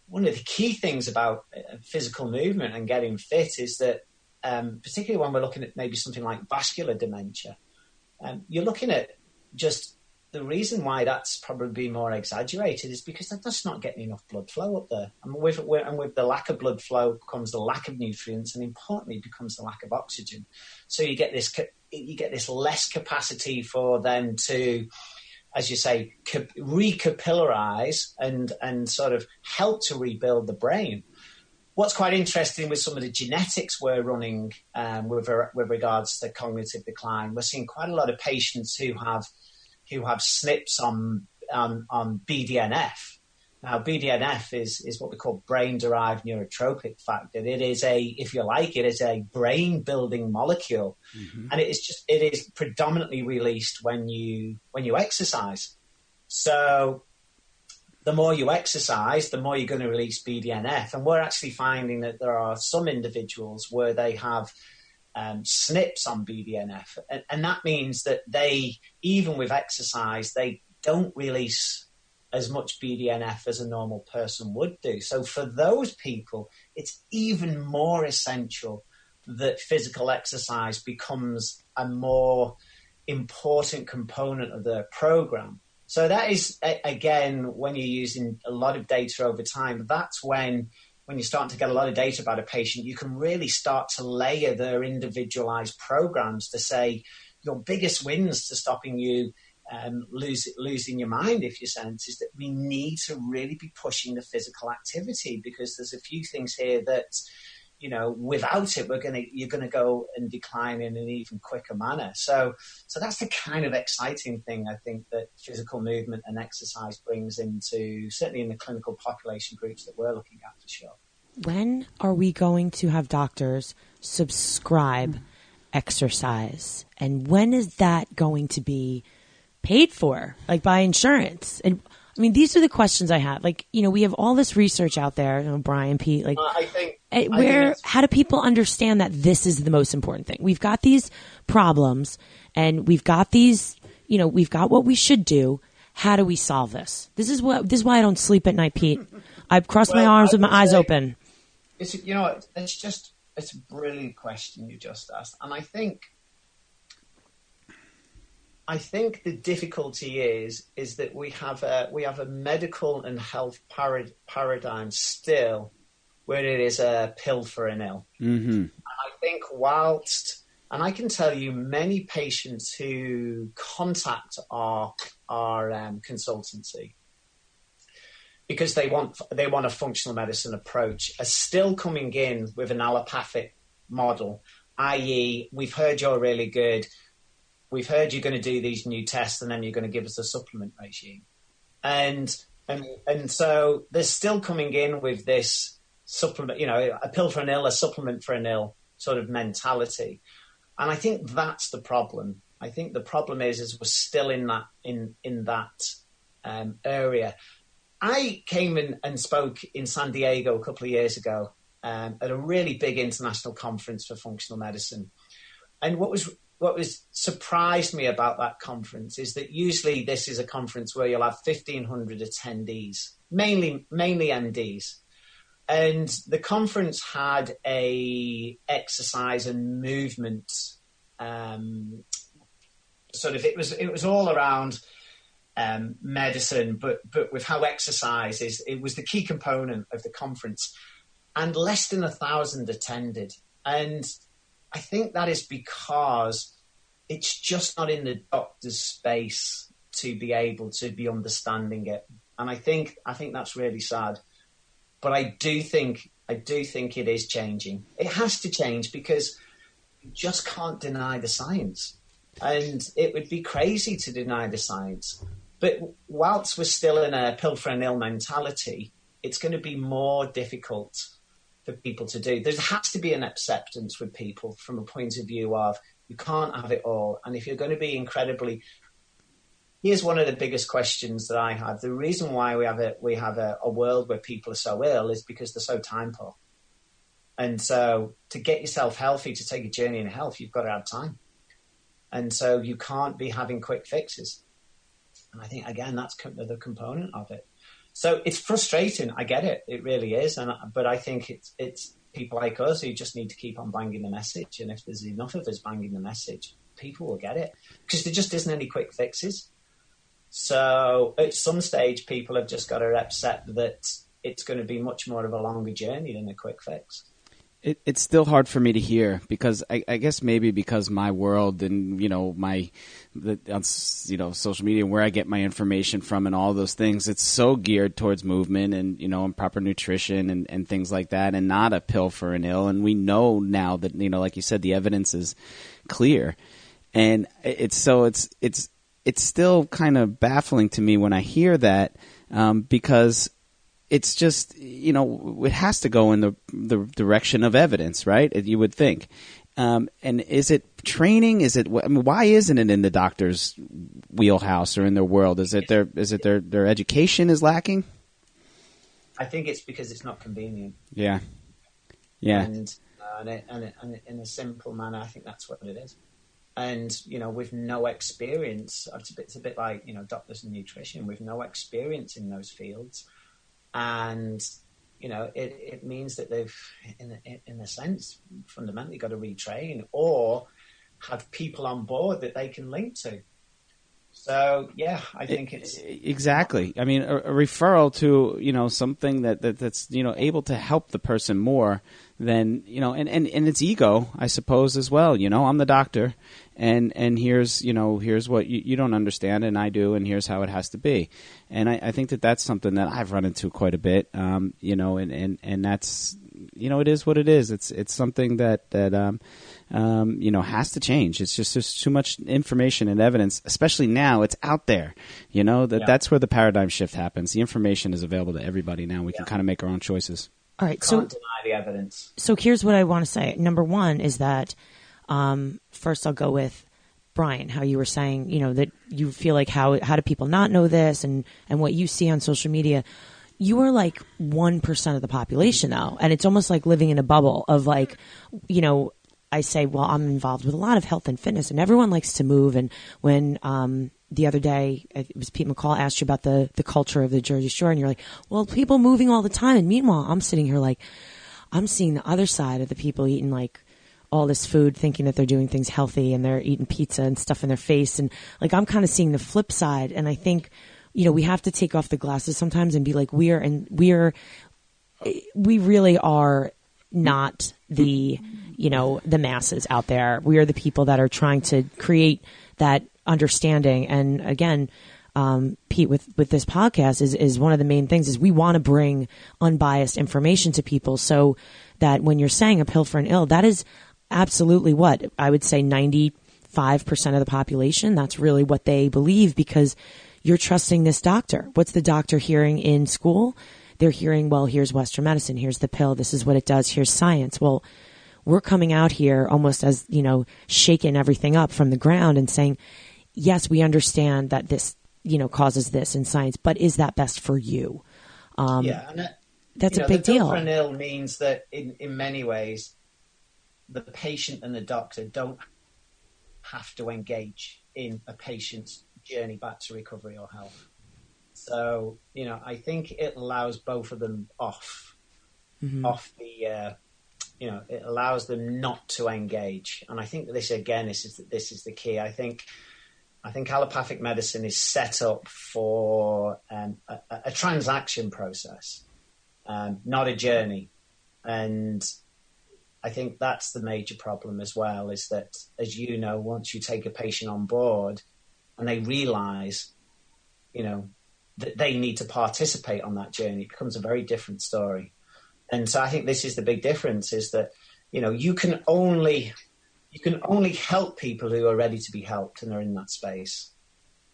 one of the key things about uh, physical movement and getting fit is that, um, particularly when we're looking at maybe something like vascular dementia, um, you're looking at just the reason why that's probably more exaggerated is because they're just not getting enough blood flow up there. And with, and with the lack of blood flow comes the lack of nutrients, and importantly, becomes the lack of oxygen. So you get this you get this less capacity for them to, as you say, recapillarize and and sort of help to rebuild the brain. What's quite interesting with some of the genetics we're running um, with, with regards to cognitive decline, we're seeing quite a lot of patients who have who have SNPs on on, on BDNF. Now, BDNF is, is what we call brain derived neurotrophic factor. It is a, if you like, it is a brain building molecule. Mm-hmm. And it is just, it is predominantly released when you, when you exercise. So the more you exercise, the more you're going to release BDNF. And we're actually finding that there are some individuals where they have um, SNPs on BDNF. And, and that means that they, even with exercise, they don't release as much BDNF as a normal person would do. So for those people, it's even more essential that physical exercise becomes a more important component of their program. So that is again when you're using a lot of data over time. That's when when you're starting to get a lot of data about a patient, you can really start to layer their individualized programs to say your biggest wins to stopping you um, lose, losing your mind, if you sense, is that we need to really be pushing the physical activity because there's a few things here that you know, without it, we're gonna you're gonna go and decline in an even quicker manner. So, so that's the kind of exciting thing I think that physical movement and exercise brings into certainly in the clinical population groups that we're looking at for sure. When are we going to have doctors subscribe mm-hmm. exercise, and when is that going to be paid for, like by insurance? And I mean, these are the questions I have. Like, you know, we have all this research out there, you know, Brian, Pete, like, uh, I think Eh, where how do people understand that this is the most important thing? We've got these problems and we've got these you know we've got what we should do. How do we solve this? This is what this is why i don't sleep at night pete. I've crossed well, my arms with my eyes open. it's you know it's just it's a brilliant question you just asked. And i think I think the difficulty is is that we have a we have a medical and health parad- paradigm still where it is a pill for an ill. Mm-hmm. I think whilst And I can tell you many patients who contact our, our um, consultancy because they want, they want a functional medicine approach are still coming in with an allopathic model, i.e., we've heard you're really good. We've heard you're going to do these new tests and then you're going to give us a supplement regime. And, and, and so they're still coming in with this supplement, you know, a pill for an ill, a supplement for an ill sort of mentality. And I think that's the problem. I think the problem is, is we're still in that, in, in that um, area. I came in and spoke in San Diego a couple of years ago um, at a really big international conference for functional medicine. And what was what was surprised me about that conference is that usually this is a conference where you'll have 1500 attendees mainly mainly mds and the conference had a exercise and movement um, sort of it was it was all around um, medicine but but with how exercise is it was the key component of the conference. And less than a thousand attended. And I think that is because it's just not in the doctor's space to be able to be understanding it. And I think I think that's really sad. But I do think I do think it is changing. It has to change because you just can't deny the science. And it would be crazy to deny the science. But whilst we're still in a pill for an ill mentality, it's going to be more difficult for people to do. There has to be an acceptance with people from a point of view of you can't have it all. And if you're going to be incredibly here's one of the biggest questions that I have. The reason why we have a we have a, a, world where people are so ill is because they're so time poor. And so to get yourself healthy, to take a journey in health, you've got to have time. And so you can't be having quick fixes. And I think again that's the component of it. So it's frustrating. I get it. It really is. And but I think it's it's people like us who just need to keep on banging the message. And if there's enough of us banging the message, people will get it because there just isn't any quick fixes. So at some stage, people have just got to accept that it's going to be much more of a longer journey than a quick fix. It, it's still hard for me to hear because I, I, guess maybe because my world and you know my the, you know social media where I get my information from and all those things it's so geared towards movement and you know and proper nutrition and, and things like that and not a pill for an ill. And we know now that you know like you said the evidence is clear. And it's so it's it's it's still kind of baffling to me when I hear that um, because it's just you know it has to go in the the direction of evidence, right? You would think. Um, and is it training? Is it I mean, why isn't it in the doctor's wheelhouse or in their world? Is it their is it their their education is lacking? I think it's because it's not convenient. Yeah, yeah. And, uh, and, and, and in a simple manner, I think that's what it is. And you know, with no experience, it's a bit, it's a bit like you know doctors and nutrition with no experience in those fields and you know it, it means that they've in a, in a sense fundamentally got to retrain or have people on board that they can link to. So yeah i think it's exactly. I mean a, a referral to you know something that, that that's you know able to help the person more than you know and, and and it's ego i suppose as well you know? I'm the doctor and and here's you know here's what you, you don't understand and I do and here's how it has to be. And I, I think that that's something that I've run into quite a bit um, you know and, and and that's you know it is what it is. It's it's something that that um, um, you know has to change. It's just there's too much information and evidence especially now it's out there you know? That yeah. that's where the paradigm shift happens. The information is available to everybody now. We yeah. can kind of make our own choices all right Can't so deny the evidence so here's what I want to say number one is that um, first, I'll go with Brian, how you were saying, you know, that you feel like how how do people not know this, and and what you see on social media. You are like one percent of the population, though, and it's almost like living in a bubble of like, you know, I say, well, I'm involved with a lot of health and fitness, and everyone likes to move. And when um, the other day, uh, it was Pete McCall asked you about the the culture of the Jersey Shore, and you're like, well, people moving all the time. And meanwhile, I'm sitting here like, I'm seeing the other side of the people eating like all this food thinking that they're doing things healthy and they're eating pizza and stuff in their face. And like, I'm kind of seeing the flip side. And I think, you know, we have to take off the glasses sometimes and be like, we are, and we are, we really are not the, you know, the masses out there. We are the people that are trying to create that understanding. And again, um, Pete, with, with this podcast is, is one of the main things is we want to bring unbiased information to people so that when you're saying a pill for an ill, that is absolutely what I would say 95% of the population. That's really what they believe because you're trusting this doctor. What's the doctor hearing in school? They're hearing, well, here's Western medicine. Here's the pill. This is what it does. Here's science. Well, we're coming out here almost as, you know, shaking everything up from the ground and saying, yes, we understand that this, you know, causes this in science, but is that best for you? Um, yeah. That, that's a know, big the deal. Ill means that in, in many ways, the patient and the doctor don't have to engage in a patient's journey back to recovery or health. So, you know, I think it allows both of them off, mm-hmm. off the, uh, you know, it allows them not to engage. And I think this again, this is this is the key. I think, I think allopathic medicine is set up for um, a, a, transaction process, um, not a journey. And I think that's the major problem as well. Is that, as you know, once you take a patient on board, and they realize, you know, that they need to participate on that journey, it becomes a very different story. And so I think this is the big difference is that, you know, you can only you can only help people who are ready to be helped and are in that space.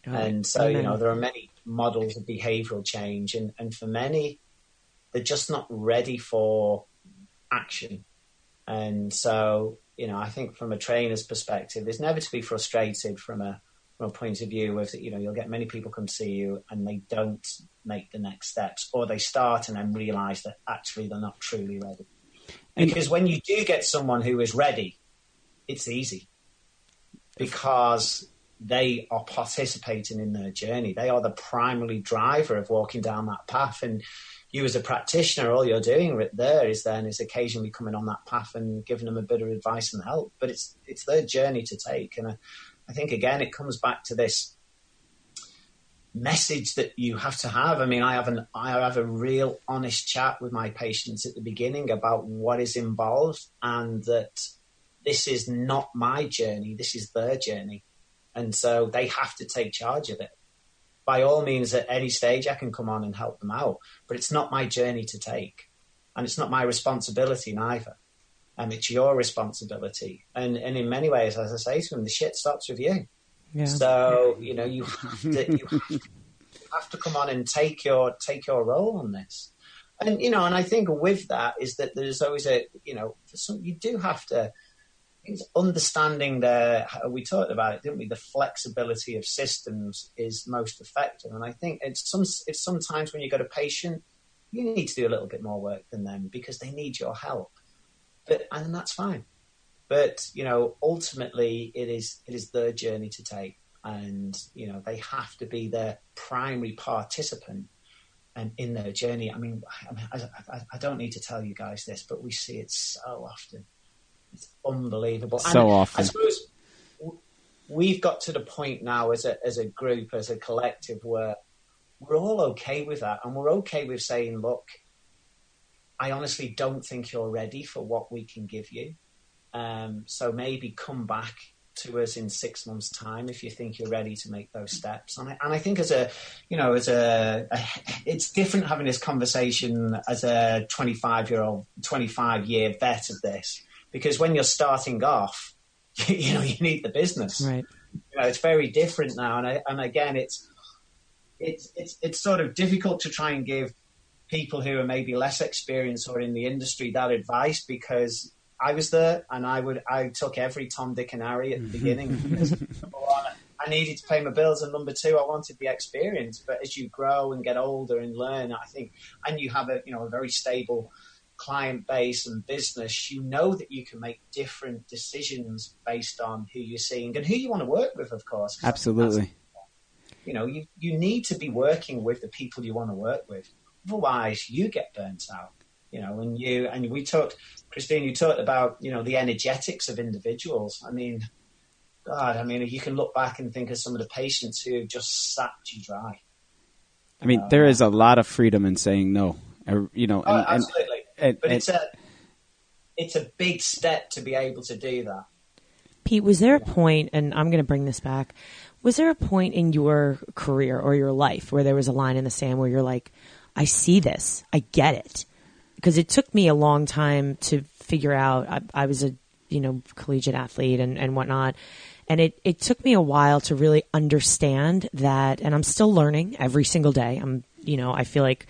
Oh, and so, amen. you know, there are many models of behavioral change and, and for many, they're just not ready for action. And so, you know, I think from a trainer's perspective, it's never to be frustrated from a from a point of view of you know you'll get many people come see you and they don't make the next steps or they start and then realize that actually they're not truly ready because when you do get someone who is ready it's easy because they are participating in their journey. They are the primary driver of walking down that path. And you as a practitioner all you're doing there is then is occasionally coming on that path and giving them a bit of advice and help. But it's it's their journey to take. And I think again it comes back to this message that you have to have. I mean, I have an I have a real honest chat with my patients at the beginning about what is involved and that this is not my journey, this is their journey. And so they have to take charge of it. By all means, at any stage, I can come on and help them out, but it's not my journey to take. And it's not my responsibility neither and it's your responsibility. And and in many ways, as I say to them, the shit starts with you. Yeah. So you know you have to you have to come on and take your take your role on this. And you know, and I think with that is that there's always a you know some, you do have to understanding the we talked about it didn't we the flexibility of systems is most effective and i think it's some it's sometimes when you've got a patient you need to do a little bit more work than them because they need your help but and that's fine. But you know, ultimately, it is it is their journey to take, and you know, they have to be their primary participant and in their journey. I mean, I, I, I, don't need to tell you guys this, but we see it so often. It's unbelievable. So and often. I suppose we've got to the point now as a as a group, as a collective, where we're all okay with that, and we're okay with saying, look, I honestly don't think you're ready for what we can give you. Um, so maybe come back to us in six months' time if you think you're ready to make those steps. And I, and I think as a, you know, as a, a, it's different having this conversation as a 25 year old, 25 year vet of this, because when you're starting off, you know, you need the business. Right. You know, it's very different now. And I, and again, it's, it's, it's, it's sort of difficult to try and give people who are maybe less experienced or in the industry that advice because I was there and I would I took every Tom, Dick, and Harry at the mm-hmm. beginning number one, I needed to pay my bills, and number two, I wanted the experience. But as you grow and get older and learn, I think, and you have a you know a very stable client base and business, you know that you can make different decisions based on who you're seeing and who you want to work with, of course. Absolutely. You know, you, you need to be working with the people you want to work with. Otherwise, you get burnt out. You know, and you and we talked, Christine. You talked about you know the energetics of individuals. I mean, God, I mean, you can look back and think of some of the patients who just sapped you dry. I mean, uh, there is a lot of freedom in saying no. Er, you know, and, oh, absolutely. And, and, but it's a it's a big step to be able to do that. Pete, was there a point, and I'm going to bring this back, was there a point in your career or your life where there was a line in the sand where you're like, I see this, I get it? Because it took me a long time to figure out. I, I was a you know collegiate athlete and, and whatnot, and it it took me a while to really understand that. And I'm still learning every single day. I'm you know I feel like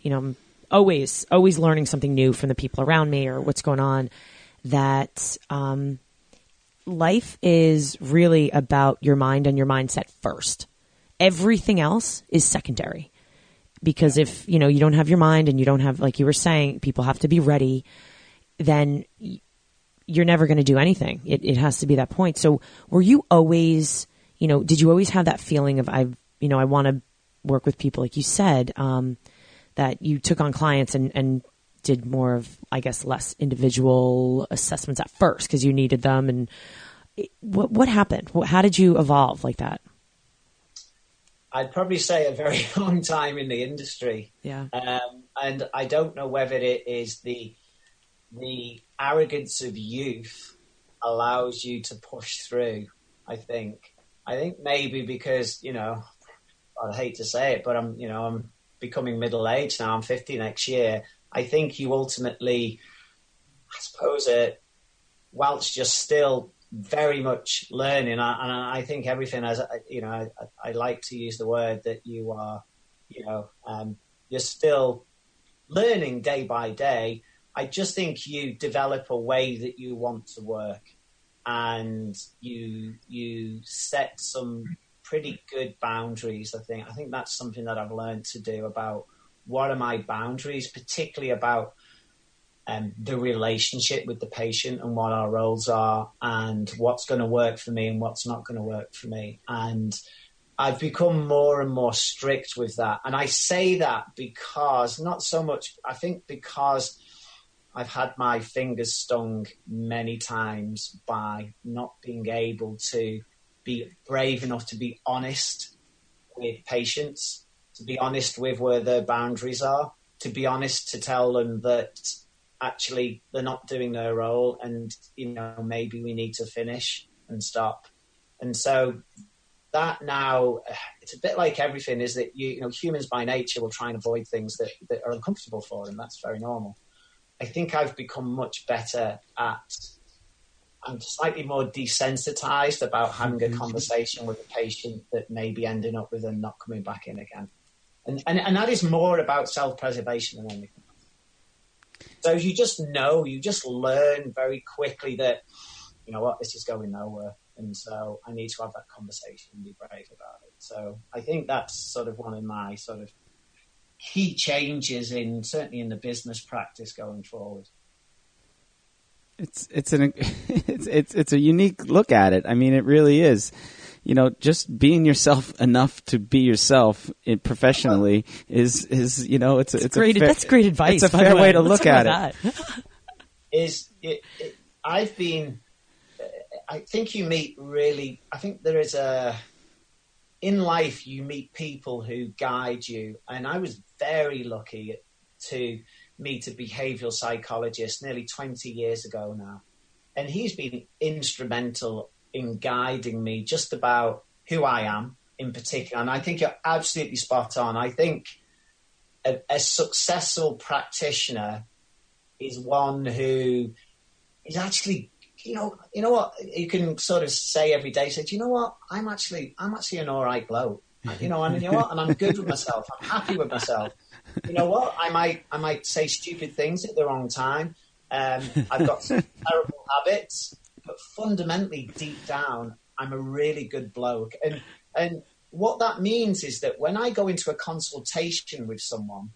you know I'm always always learning something new from the people around me or what's going on. That um, life is really about your mind and your mindset first. Everything else is secondary. Because if, you know, you don't have your mind and you don't have, like you were saying, people have to be ready, then you're never going to do anything. It, it has to be that point. So were you always, you know, did you always have that feeling of, I, you know, I want to work with people, like you said, um, that you took on clients and, and did more of, I guess, less individual assessments at first because you needed them. And what what happened? How did you evolve like that? I'd probably say a very long time in the industry. Yeah. Um, and I don't know whether it is the the arrogance of youth allows you to push through. I think. I think maybe because you know, I hate to say it, but I'm you know I'm becoming middle aged now. I'm 50 next year. I think you ultimately, I suppose, it, whilst you're still very much learning, and I think everything as you know, I, I, like to use the word that you are, you know, um, you're still learning day by day. I just think you develop a way that you want to work, and you you set some pretty good boundaries. I think I think that's something that I've learned to do about what are my boundaries, particularly about um, the relationship with the patient and what our roles are and what's going to work for me and what's not going to work for me. And I've become more and more strict with that. And I say that because, not so much, I think because I've had my fingers stung many times by not being able to be brave enough to be honest with patients to be honest with where their boundaries are, to be honest to tell them that actually they're not doing their role and you know maybe we need to finish and stop. And so that now it's a bit like everything is that you, you know humans by nature will try and avoid things that, that are uncomfortable for them. That's very normal. I think I've become much better at I'm slightly more desensitized about having a mm-hmm. conversation with a patient that may be ending up with them not coming back in again. And, and, and that is more about self preservation than anything So you just know, you just learn very quickly that, you know what, this is going nowhere. And so I need to have that conversation and be brave about it. So I think that's sort of one of my sort of key changes in certainly in the business practice going forward. It's it's an it's it's it's a unique look at it. I mean, it really is you know, just being yourself enough to be yourself in, professionally is is you know it's a, it's great. A fair, that's great advice. It's a fair way. way. to Let's look at it. is it, it, I've been. Eh, I think you meet really. I think there is a in life you meet people who guide you, and I was very lucky to meet a behavioral psychologist nearly 20 years ago now. And he's been instrumental in guiding me just about who I am in particular. And I think you're absolutely spot on. I think a, a successful practitioner is one who is actually you know, you know what you can sort of say every day. Say, do you know what? I'm actually, I'm actually an all right bloke. You know, and you know what? And I'm good with myself. I'm happy with myself. You know what? I might, I might say stupid things at the wrong time. Um, I've got some terrible habits, but fundamentally, deep down, I'm a really good bloke. And and what that means is that when I go into a consultation with someone,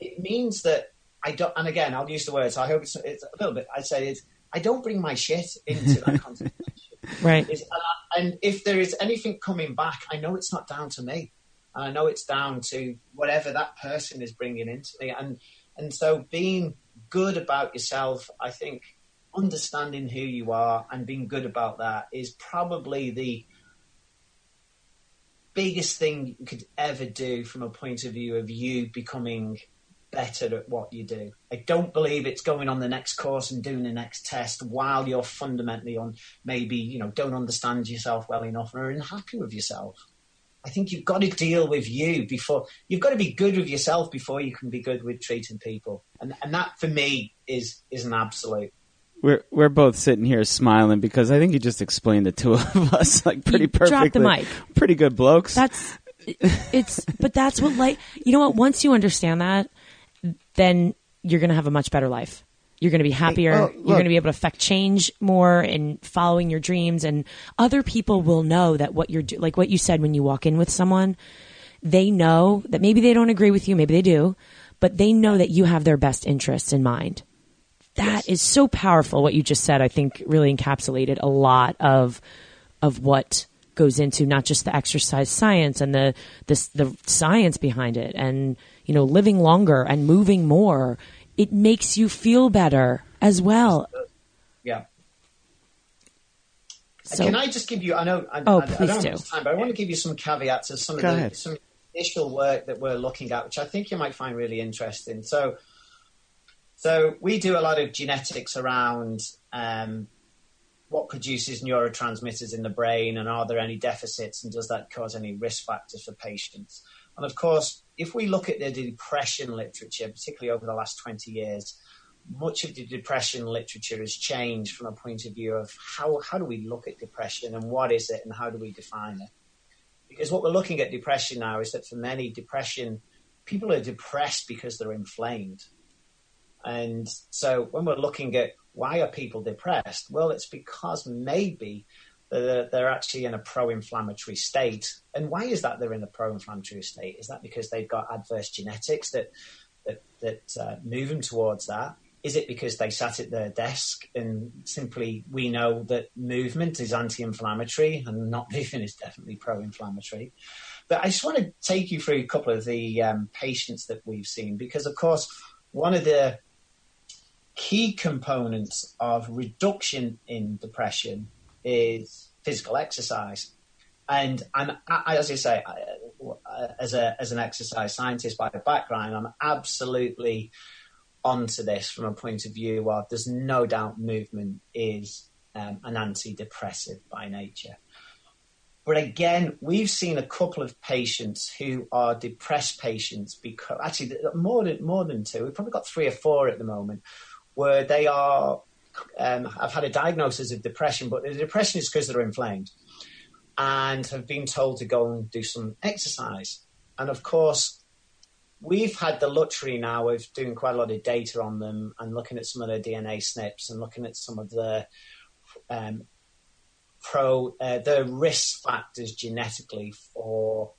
it means that I don't. And again, I'll use the words. I hope it's, it's a little bit. I say is I don't bring my shit into that consultation. right. and, I, uh, and if there is anything coming back, I know it's not down to me. I know it's down to whatever that person is bringing into me. And and so being good about yourself, I think, understanding who you are and being good about that is probably the biggest thing you could ever do from a point of view of you becoming better at what you do. I don't believe it's going on the next course and doing the next test while you're fundamentally on maybe, you know, don't understand yourself well enough or are unhappy with yourself. I think you've got to deal with you before you've got to be good with yourself before you can be good with treating people. And and that for me is is an absolute. We're we're both sitting here smiling because I think you just explained the two of us like pretty You perfectly. dropped the mic. Pretty good blokes. That's it's but that's what like you know what once you understand that then you're going to have a much better life. You're going to be happier. well, you're going to be able to affect change more and following your dreams and other people will know that what you're do- like what you said when you walk in with someone they know that maybe they don't agree with you, maybe they do, but they know that you have their best interests in mind. That is so powerful what you just said. I think really encapsulated a lot of of what goes into not just the exercise science and the the, the science behind it and you know living longer and moving more. It makes you feel better as well. Yeah. So Can I just give you? I know. I, Oh, I, I please don't do. have time, but I want to give you some caveats of some Go of the ahead. some initial work that we're looking at, which I think you might find really interesting. So, so we do a lot of genetics around um, what produces neurotransmitters in the brain, and are there any deficits, and does that cause any risk factors for patients? And of course, if we look at the depression literature, particularly over the last twenty years, much of the depression literature has changed from a point of view of how, how do we look at depression and what is it and how do we define it? Because what we're looking at depression now is that for many, depression, people are depressed because they're inflamed. And so when we're looking at why are people depressed, well, it's because maybe they're, they're actually in a pro-inflammatory state. And why is that they're in a pro-inflammatory state? Is that because they've got adverse genetics that that, that uh, move them towards that? Is it because they sat at their desk and simply we know that movement is anti-inflammatory and not moving is definitely pro-inflammatory? But I just want to take you through a couple of the um, patients that we've seen because, of course, one of the key components of reduction in depression is physical exercise. And I'm, I, as I say, I, as a as an exercise scientist by background, I'm absolutely onto this from a point of view of there's no doubt movement is um, an antidepressant by nature. But again, we've seen a couple of patients who are depressed patients because actually more than more than two. We've probably got three or four at the moment where they are. Um, have had a diagnosis of depression, but the depression is because they're inflamed and have been told to go and do some exercise. And of course, we've had the luxury now of doing quite a lot of data on them and looking at some of their DNA SNPs and looking at some of the um, pro uh, the risk factors genetically for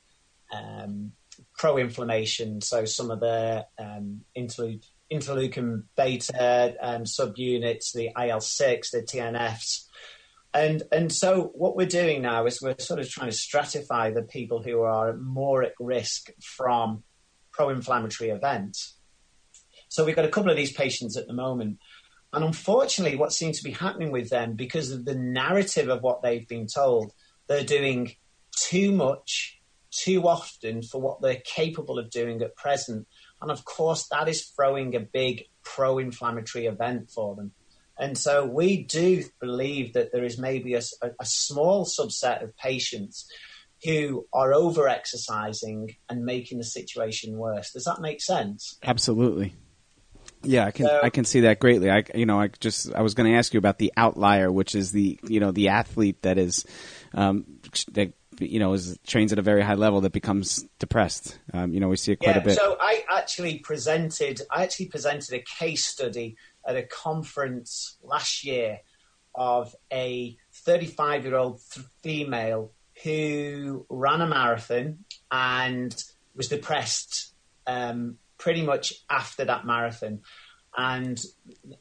um, pro-inflammation. So some of the um, interleukin, interleukin beta um, subunits, the IL six, the TNFs. And and so what we're doing now is we're sort of trying to stratify the people who are more at risk from pro-inflammatory events. So we've got a couple of these patients at the moment. And unfortunately, what seems to be happening with them, because of the narrative of what they've been told, they're doing too much, too often for what they're capable of doing at present. And of course, that is throwing a big pro inflammatory event for them. And so we do believe that there is maybe a, a, small subset of patients who are over exercising and making the situation worse. Does that make sense? Absolutely. Yeah, I can So- I can see that greatly. I you know I just I was going to ask you about the outlier, which is the you know the athlete that is um, that you know is trains at a very high level that becomes depressed. Um, you know we see it quite yeah, a bit. So I actually presented I actually presented a case study at a conference last year of a 35 year old female who ran a marathon and was depressed um, pretty much after that marathon and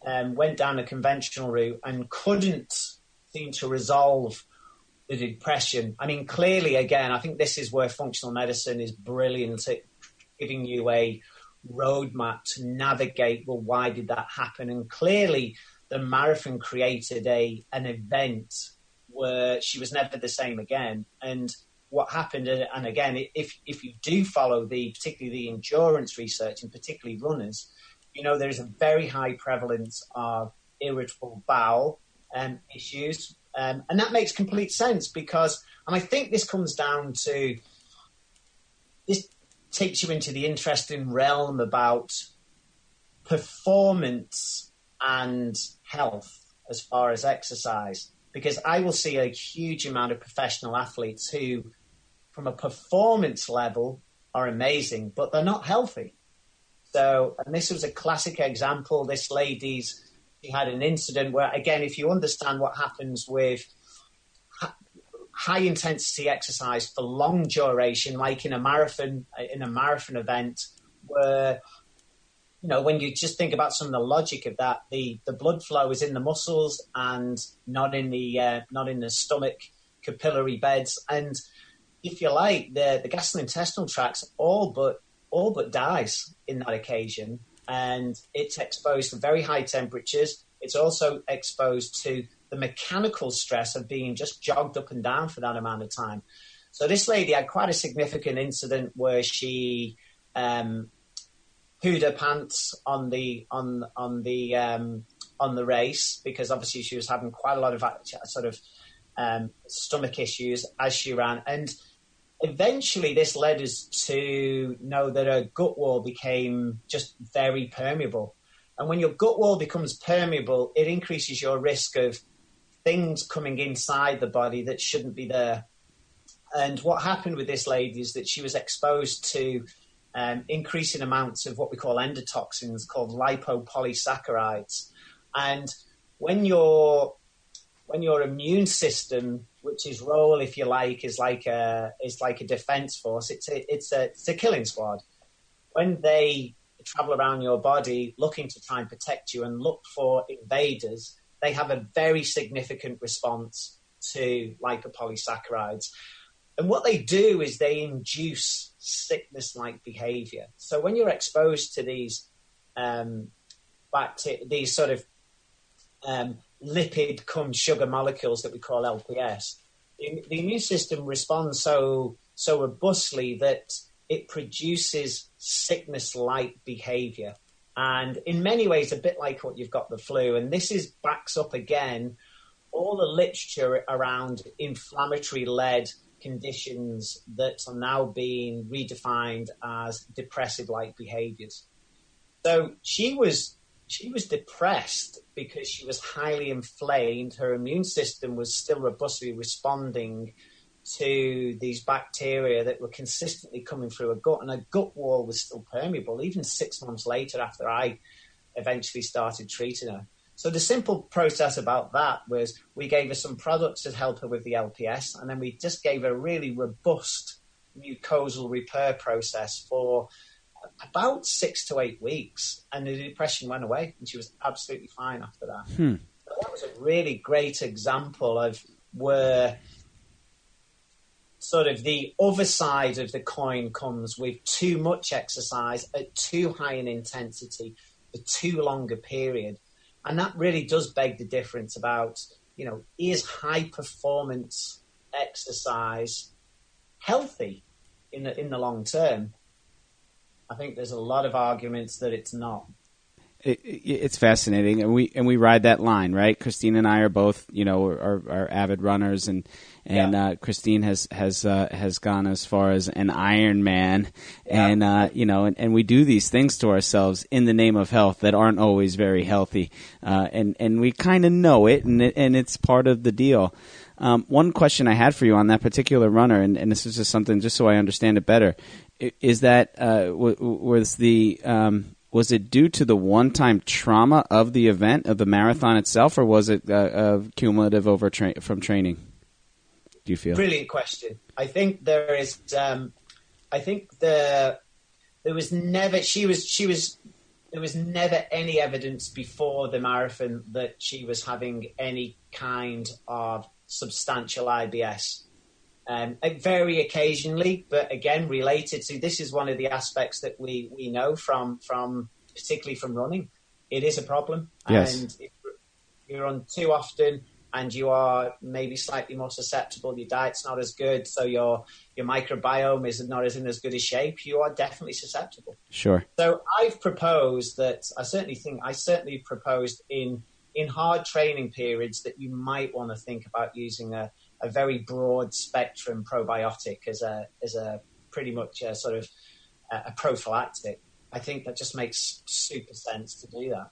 um, went down a conventional route and couldn't seem to resolve the depression. I mean, clearly, again, I think this is where functional medicine is brilliant at giving you a roadmap to navigate. Well, why did that happen? And clearly, the marathon created a an event where she was never the same again. And what happened, and again, if if you do follow the particularly the endurance research and particularly runners, you know there's a very high prevalence of irritable bowel um, issues, um, and that makes complete sense because, and I think this comes down to this takes you into the interesting realm about performance and health as far as exercise. Because I will see a huge amount of professional athletes who, from a performance level, are amazing, but they're not healthy. So, and this was a classic example. This lady's, she had an incident where, again, if you understand what happens with high intensity exercise for long duration, like in a marathon, in a marathon event, where you know when you just think about some of the logic of that, the the blood flow is in the muscles and not in the uh, not in the stomach capillary beds, and if you like, the the gastrointestinal tracts all but all but dies in that occasion, and it's exposed to very high temperatures. It's also exposed to the mechanical stress of being just jogged up and down for that amount of time. So this lady had quite a significant incident where she um, pooed her pants on the on on the um, on the race because obviously she was having quite a lot of sort of um, stomach issues as she ran, and eventually this led us to know that her gut wall became just very permeable. And when your gut wall becomes permeable, it increases your risk of things coming inside the body that shouldn't be there. And what happened with this lady is that she was exposed to um, increasing amounts of what we call endotoxins called lipopolysaccharides. And when your when your immune system, which is role, if you like, is like a is like a defense force, it's a, it's a it's a killing squad. When they travel around your body looking to try and protect you and look for invaders, they have a very significant response to lipopolysaccharides. And what they do is they induce sickness like behavior. So when you're exposed to these um, bacteria, these sort of um, lipid cum sugar molecules that we call LPS, the, the immune system responds so so robustly that it produces sickness like behavior. And in many ways, a bit like what you've got the flu. And this is backs up again all the literature around inflammatory led conditions that are now being redefined as depressive like behaviors. So she was she was depressed because she was highly inflamed. Her immune system was still robustly responding to these bacteria that were consistently coming through her gut, and her gut wall was still permeable, even six months later after I eventually started treating her. So the simple process about that was we gave her some products to help her with the LPS, and then we just gave her a really robust mucosal repair process for about six to eight weeks, and the depression went away, and she was absolutely fine after that. Hmm. So that was a really great example of where sort of the other side of the coin comes with too much exercise at too high an intensity for too long a period. And that really does beg the difference about, you know, is high performance exercise healthy in the, in the long term? I think there's a lot of arguments that it's not it, it's fascinating, and we and we ride that line, right? Christine and I are both, you know, are, are avid runners, and and yeah. uh, Christine has has uh, has gone as far as an Ironman, yeah. and uh, you know, and, and we do these things to ourselves in the name of health that aren't always very healthy, uh, and and we kind of know it, and it, and it's part of the deal. Um, one question I had for you on that particular runner, and, and, this is just something just so I understand it better, is that uh, w- was the um, was it due to the one-time trauma of the event of the marathon itself, or was it uh, uh, cumulative over tra- from training? Do you feel? Brilliant question. I think there is. Um, I think the there was never she was she was there was never any evidence before the marathon that she was having any kind of substantial IBS. Um, very occasionally, but again, related to this is one of the aspects that we, we know from from particularly from running. It is a problem, yes. and if you're on too often, and you are maybe slightly more susceptible, your diet's not as good, so your your microbiome is not as in as good a shape, you are definitely susceptible. Sure. So I've proposed that I certainly think I certainly proposed in in hard training periods that you might want to think about using a, a very broad spectrum probiotic as a as a pretty much a sort of a, a prophylactic. I think that just makes super sense to do that.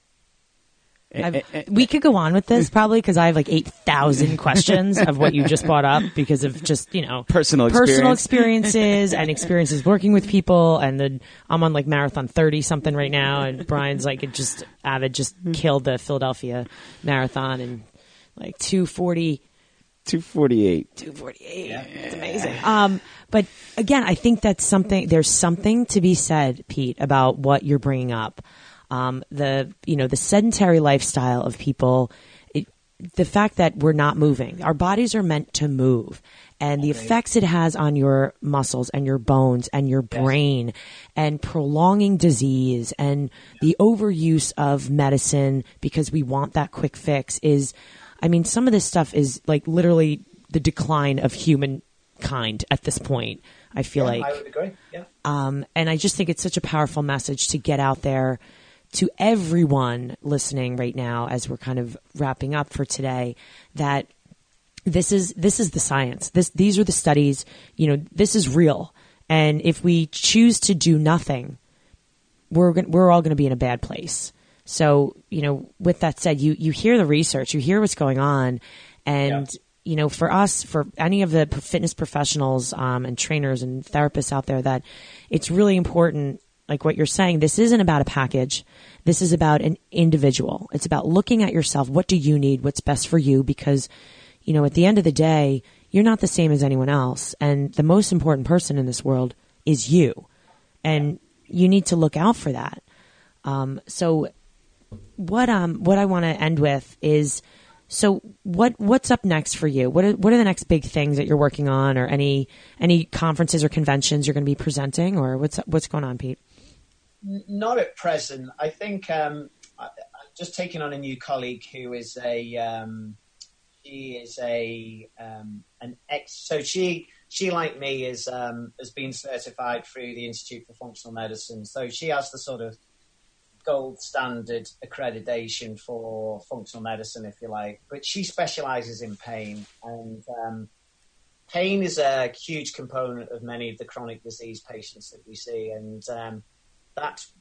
Eh, I've, eh, eh, we could go on with this probably because I have like eight thousand questions of what you just brought up because of just you know Personal personal experience. experiences and experiences working with people and then I'm on like marathon thirty something right now and Brian's like it just avid just hmm. killed the Philadelphia marathon and like two forty 248. 248. It's amazing. Um, but again, I think that's something, there's something to be said, Pete, about what you're bringing up. Um, the, you know, the sedentary lifestyle of people, it, the fact that we're not moving, our bodies are meant to move and the effects it has on your muscles and your bones and your brain and prolonging disease and the overuse of medicine because we want that quick fix is, I mean, some of this stuff is like literally the decline of humankind at this point. I feel I like, I would agree. Yeah. um, and I just think it's such a powerful message to get out there to everyone listening right now as we're kind of wrapping up for today that this is this is the science. This these are the studies. You know, this is real. And if we choose to do nothing, we're we're all going to be in a bad place. So, you know, with that said, you you hear the research, you hear what's going on, and you know, for us, for any of the fitness professionals um, and trainers and therapists out there, that it's really important. Like what you're saying, this isn't about a package. This is about an individual. It's about looking at yourself. What do you need? What's best for you? Because, you know, at the end of the day, you're not the same as anyone else. And the most important person in this world is you. And you need to look out for that. Um, so what um what I want to end with is so what what's up next for you? What are, what are the next big things that you're working on, or any any conferences or conventions you're going to be presenting, or what's what's going on, Pete? Not at present. I think um, I, I'm just taking on a new colleague who is a um, she is a um, an ex. So she she like me is um, has been certified through the Institute for Functional Medicine. So she has the sort of gold standard accreditation for functional medicine, if you like. But she specialises in pain, and um, pain is a huge component of many of the chronic disease patients that we see, and um, that's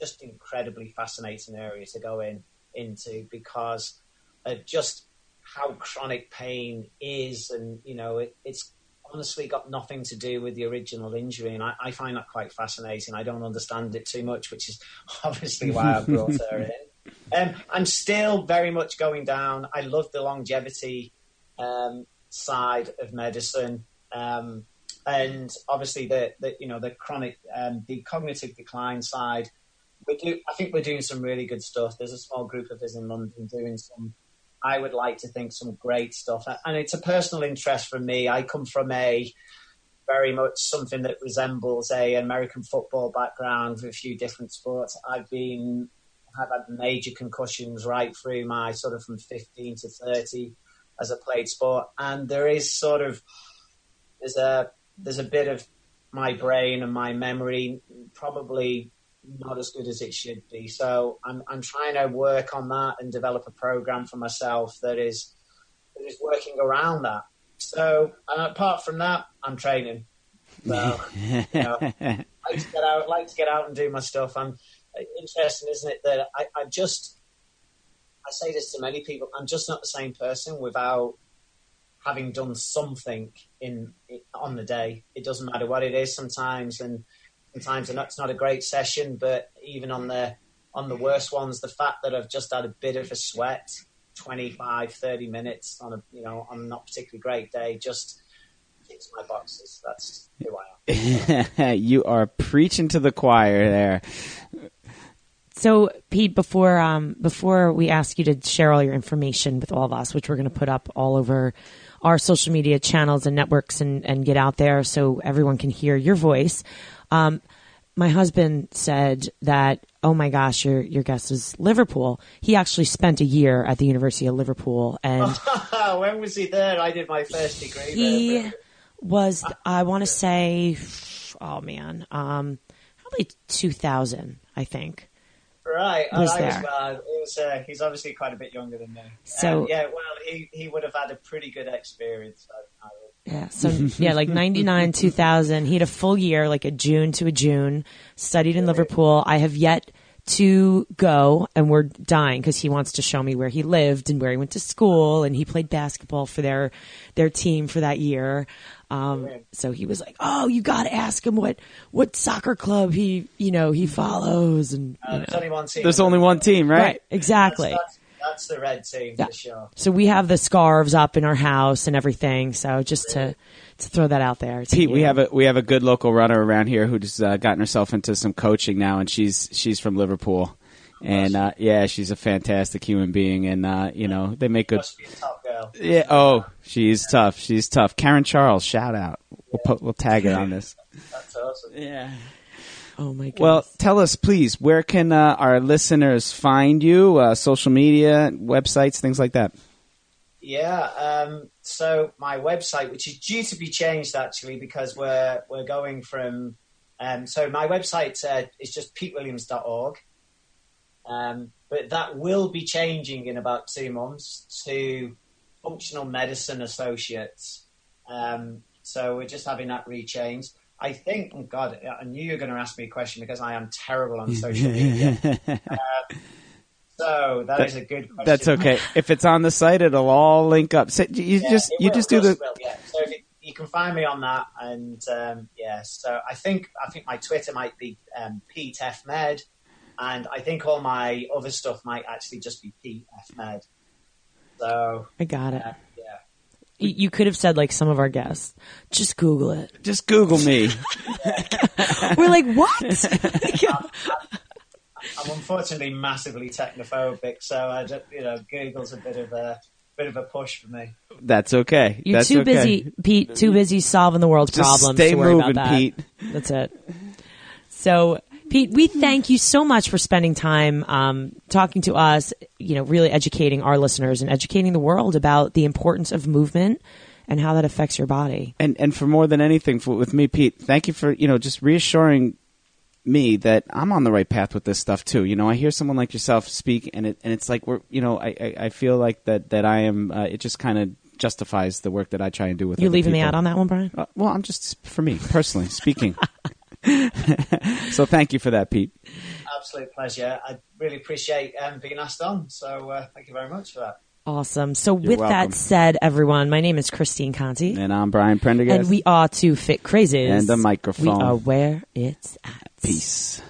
just incredibly fascinating area to go in into because of just how chronic pain is, and you know, it, it's honestly got nothing to do with the original injury, and I, I find that quite fascinating. I don't understand it too much, which is obviously why I brought her in. Um, I'm still very much going down. I love the longevity um, side of medicine, um, and obviously the, the you know the chronic um, the cognitive decline side. We do. I think we're doing some really good stuff. There's a small group of us in London doing some I would like to think some great stuff. And it's a personal interest for me. I come from a very much something that resembles a American football background with a few different sports. I've been have had major concussions right through my sort of from 15 to 30 as a played sport, and there is sort of there's a there's a bit of my brain and my memory probably not as good as it should be. So I'm I'm trying to work on that and develop a program for myself that is that is working around that. So and apart from that, I'm training. So you know, I like to get out, like to get out and do my stuff. I'm uh, interesting, isn't it? That I, I just I say this to many people. I'm just not the same person without having done something in on the day. It doesn't matter what it is sometimes, and sometimes it's not a great session. But even on the on the worst ones, the fact that I've just had a bit of a sweat, 25, 30 minutes on a you know on a not particularly great day, just ticks my boxes. That's who I am. you are preaching to the choir there. So, Pete, before um, before we ask you to share all your information with all of us, which we're going to put up all over our social media channels and networks and, and get out there so everyone can hear your voice. Um, my husband said that, oh my gosh, your your guest is Liverpool. He actually spent a year at the University of Liverpool, and when was he there? I did my first degree. he there. was, I want to say, oh man, um, probably two thousand, I think. Right, was I there. was, uh, was, uh, he's obviously quite a bit younger than me. So- Um, yeah, well, he, he would have had a pretty good experience. I, I. Yeah. So yeah, like ninety nine, two thousand. He had a full year, like a June to a June. Studied in Liverpool. I have yet to go, and we're dying because he wants to show me where he lived and where he went to school, and he played basketball for their their team for that year. Um, so he was like, "Oh, you got to ask him what what soccer club he you know he follows." And Uh, there's only one team. There's only one team, right? right, exactly. That's, that's the red team Yeah. for sure. So we have the scarves up in our house and everything. So just to to throw that out there, to Pete, we have a we have a good local runner around here who's uh, gotten herself into some coaching now, and she's she's from Liverpool, and uh, yeah, she's a fantastic human being, and uh, you know they make good. Must be a top girl. Yeah. Oh, she's tough. She's tough. Karen Charles, shout out. We'll put, we'll tag it on this. That's awesome. Yeah. Oh my goodness. Well, tell us, please, where can uh, our listeners find you? Uh, social media, websites, things like that. Yeah. Um, so my website, which is due to be changed actually, because we're we're going from. Um, so my website uh, is just petewilliams.org, um, but that will be changing in about two months to Functional Medicine Associates. Um, so we're just having that rechanged. I think, oh God, I knew you were going to ask me a question because I am terrible on social media. Um, so that is a good question. That's okay. If it's on the site, it'll all link up. So you Yeah, just you will, just do the will, yeah. So if it, you can find me on that, and um, yeah. So I think I think my Twitter might be um, Pete F Med, and I think all my other stuff might actually just be Pete F Med. So I got it. uh, yeah, You, you could have said like some of our guests. Just Google it. just Google me. We're like, what? I'm unfortunately massively technophobic, so I just, you know Google's a bit of a bit of a push for me. That's okay. You're That's too okay. busy, Pete. Too busy solving the world's Just problems stay to worry moving, about that. Pete. That's it. So, Pete, we thank you so much for spending time um, talking to us. You know, really educating our listeners and educating the world about the importance of movement and how that affects your body. and and for more than anything for, with me pete thank you for you know just reassuring me that i'm on the right path with this stuff too you know i hear someone like yourself speak and it and it's like we're you know i i, I feel like that that i am uh, it just kind of justifies the work that i try and do with You leaving me out on that one, Brian? uh, well i'm just for me personally speaking so thank you for that pete Absolute pleasure. I really appreciate um, being asked on. So uh, thank you very much for that. Awesome. So, with welcome. that said, everyone, my name is Christine Conti, and i'm brian prendergast and we are two fit crazies. And the microphone. We are where it's at. peace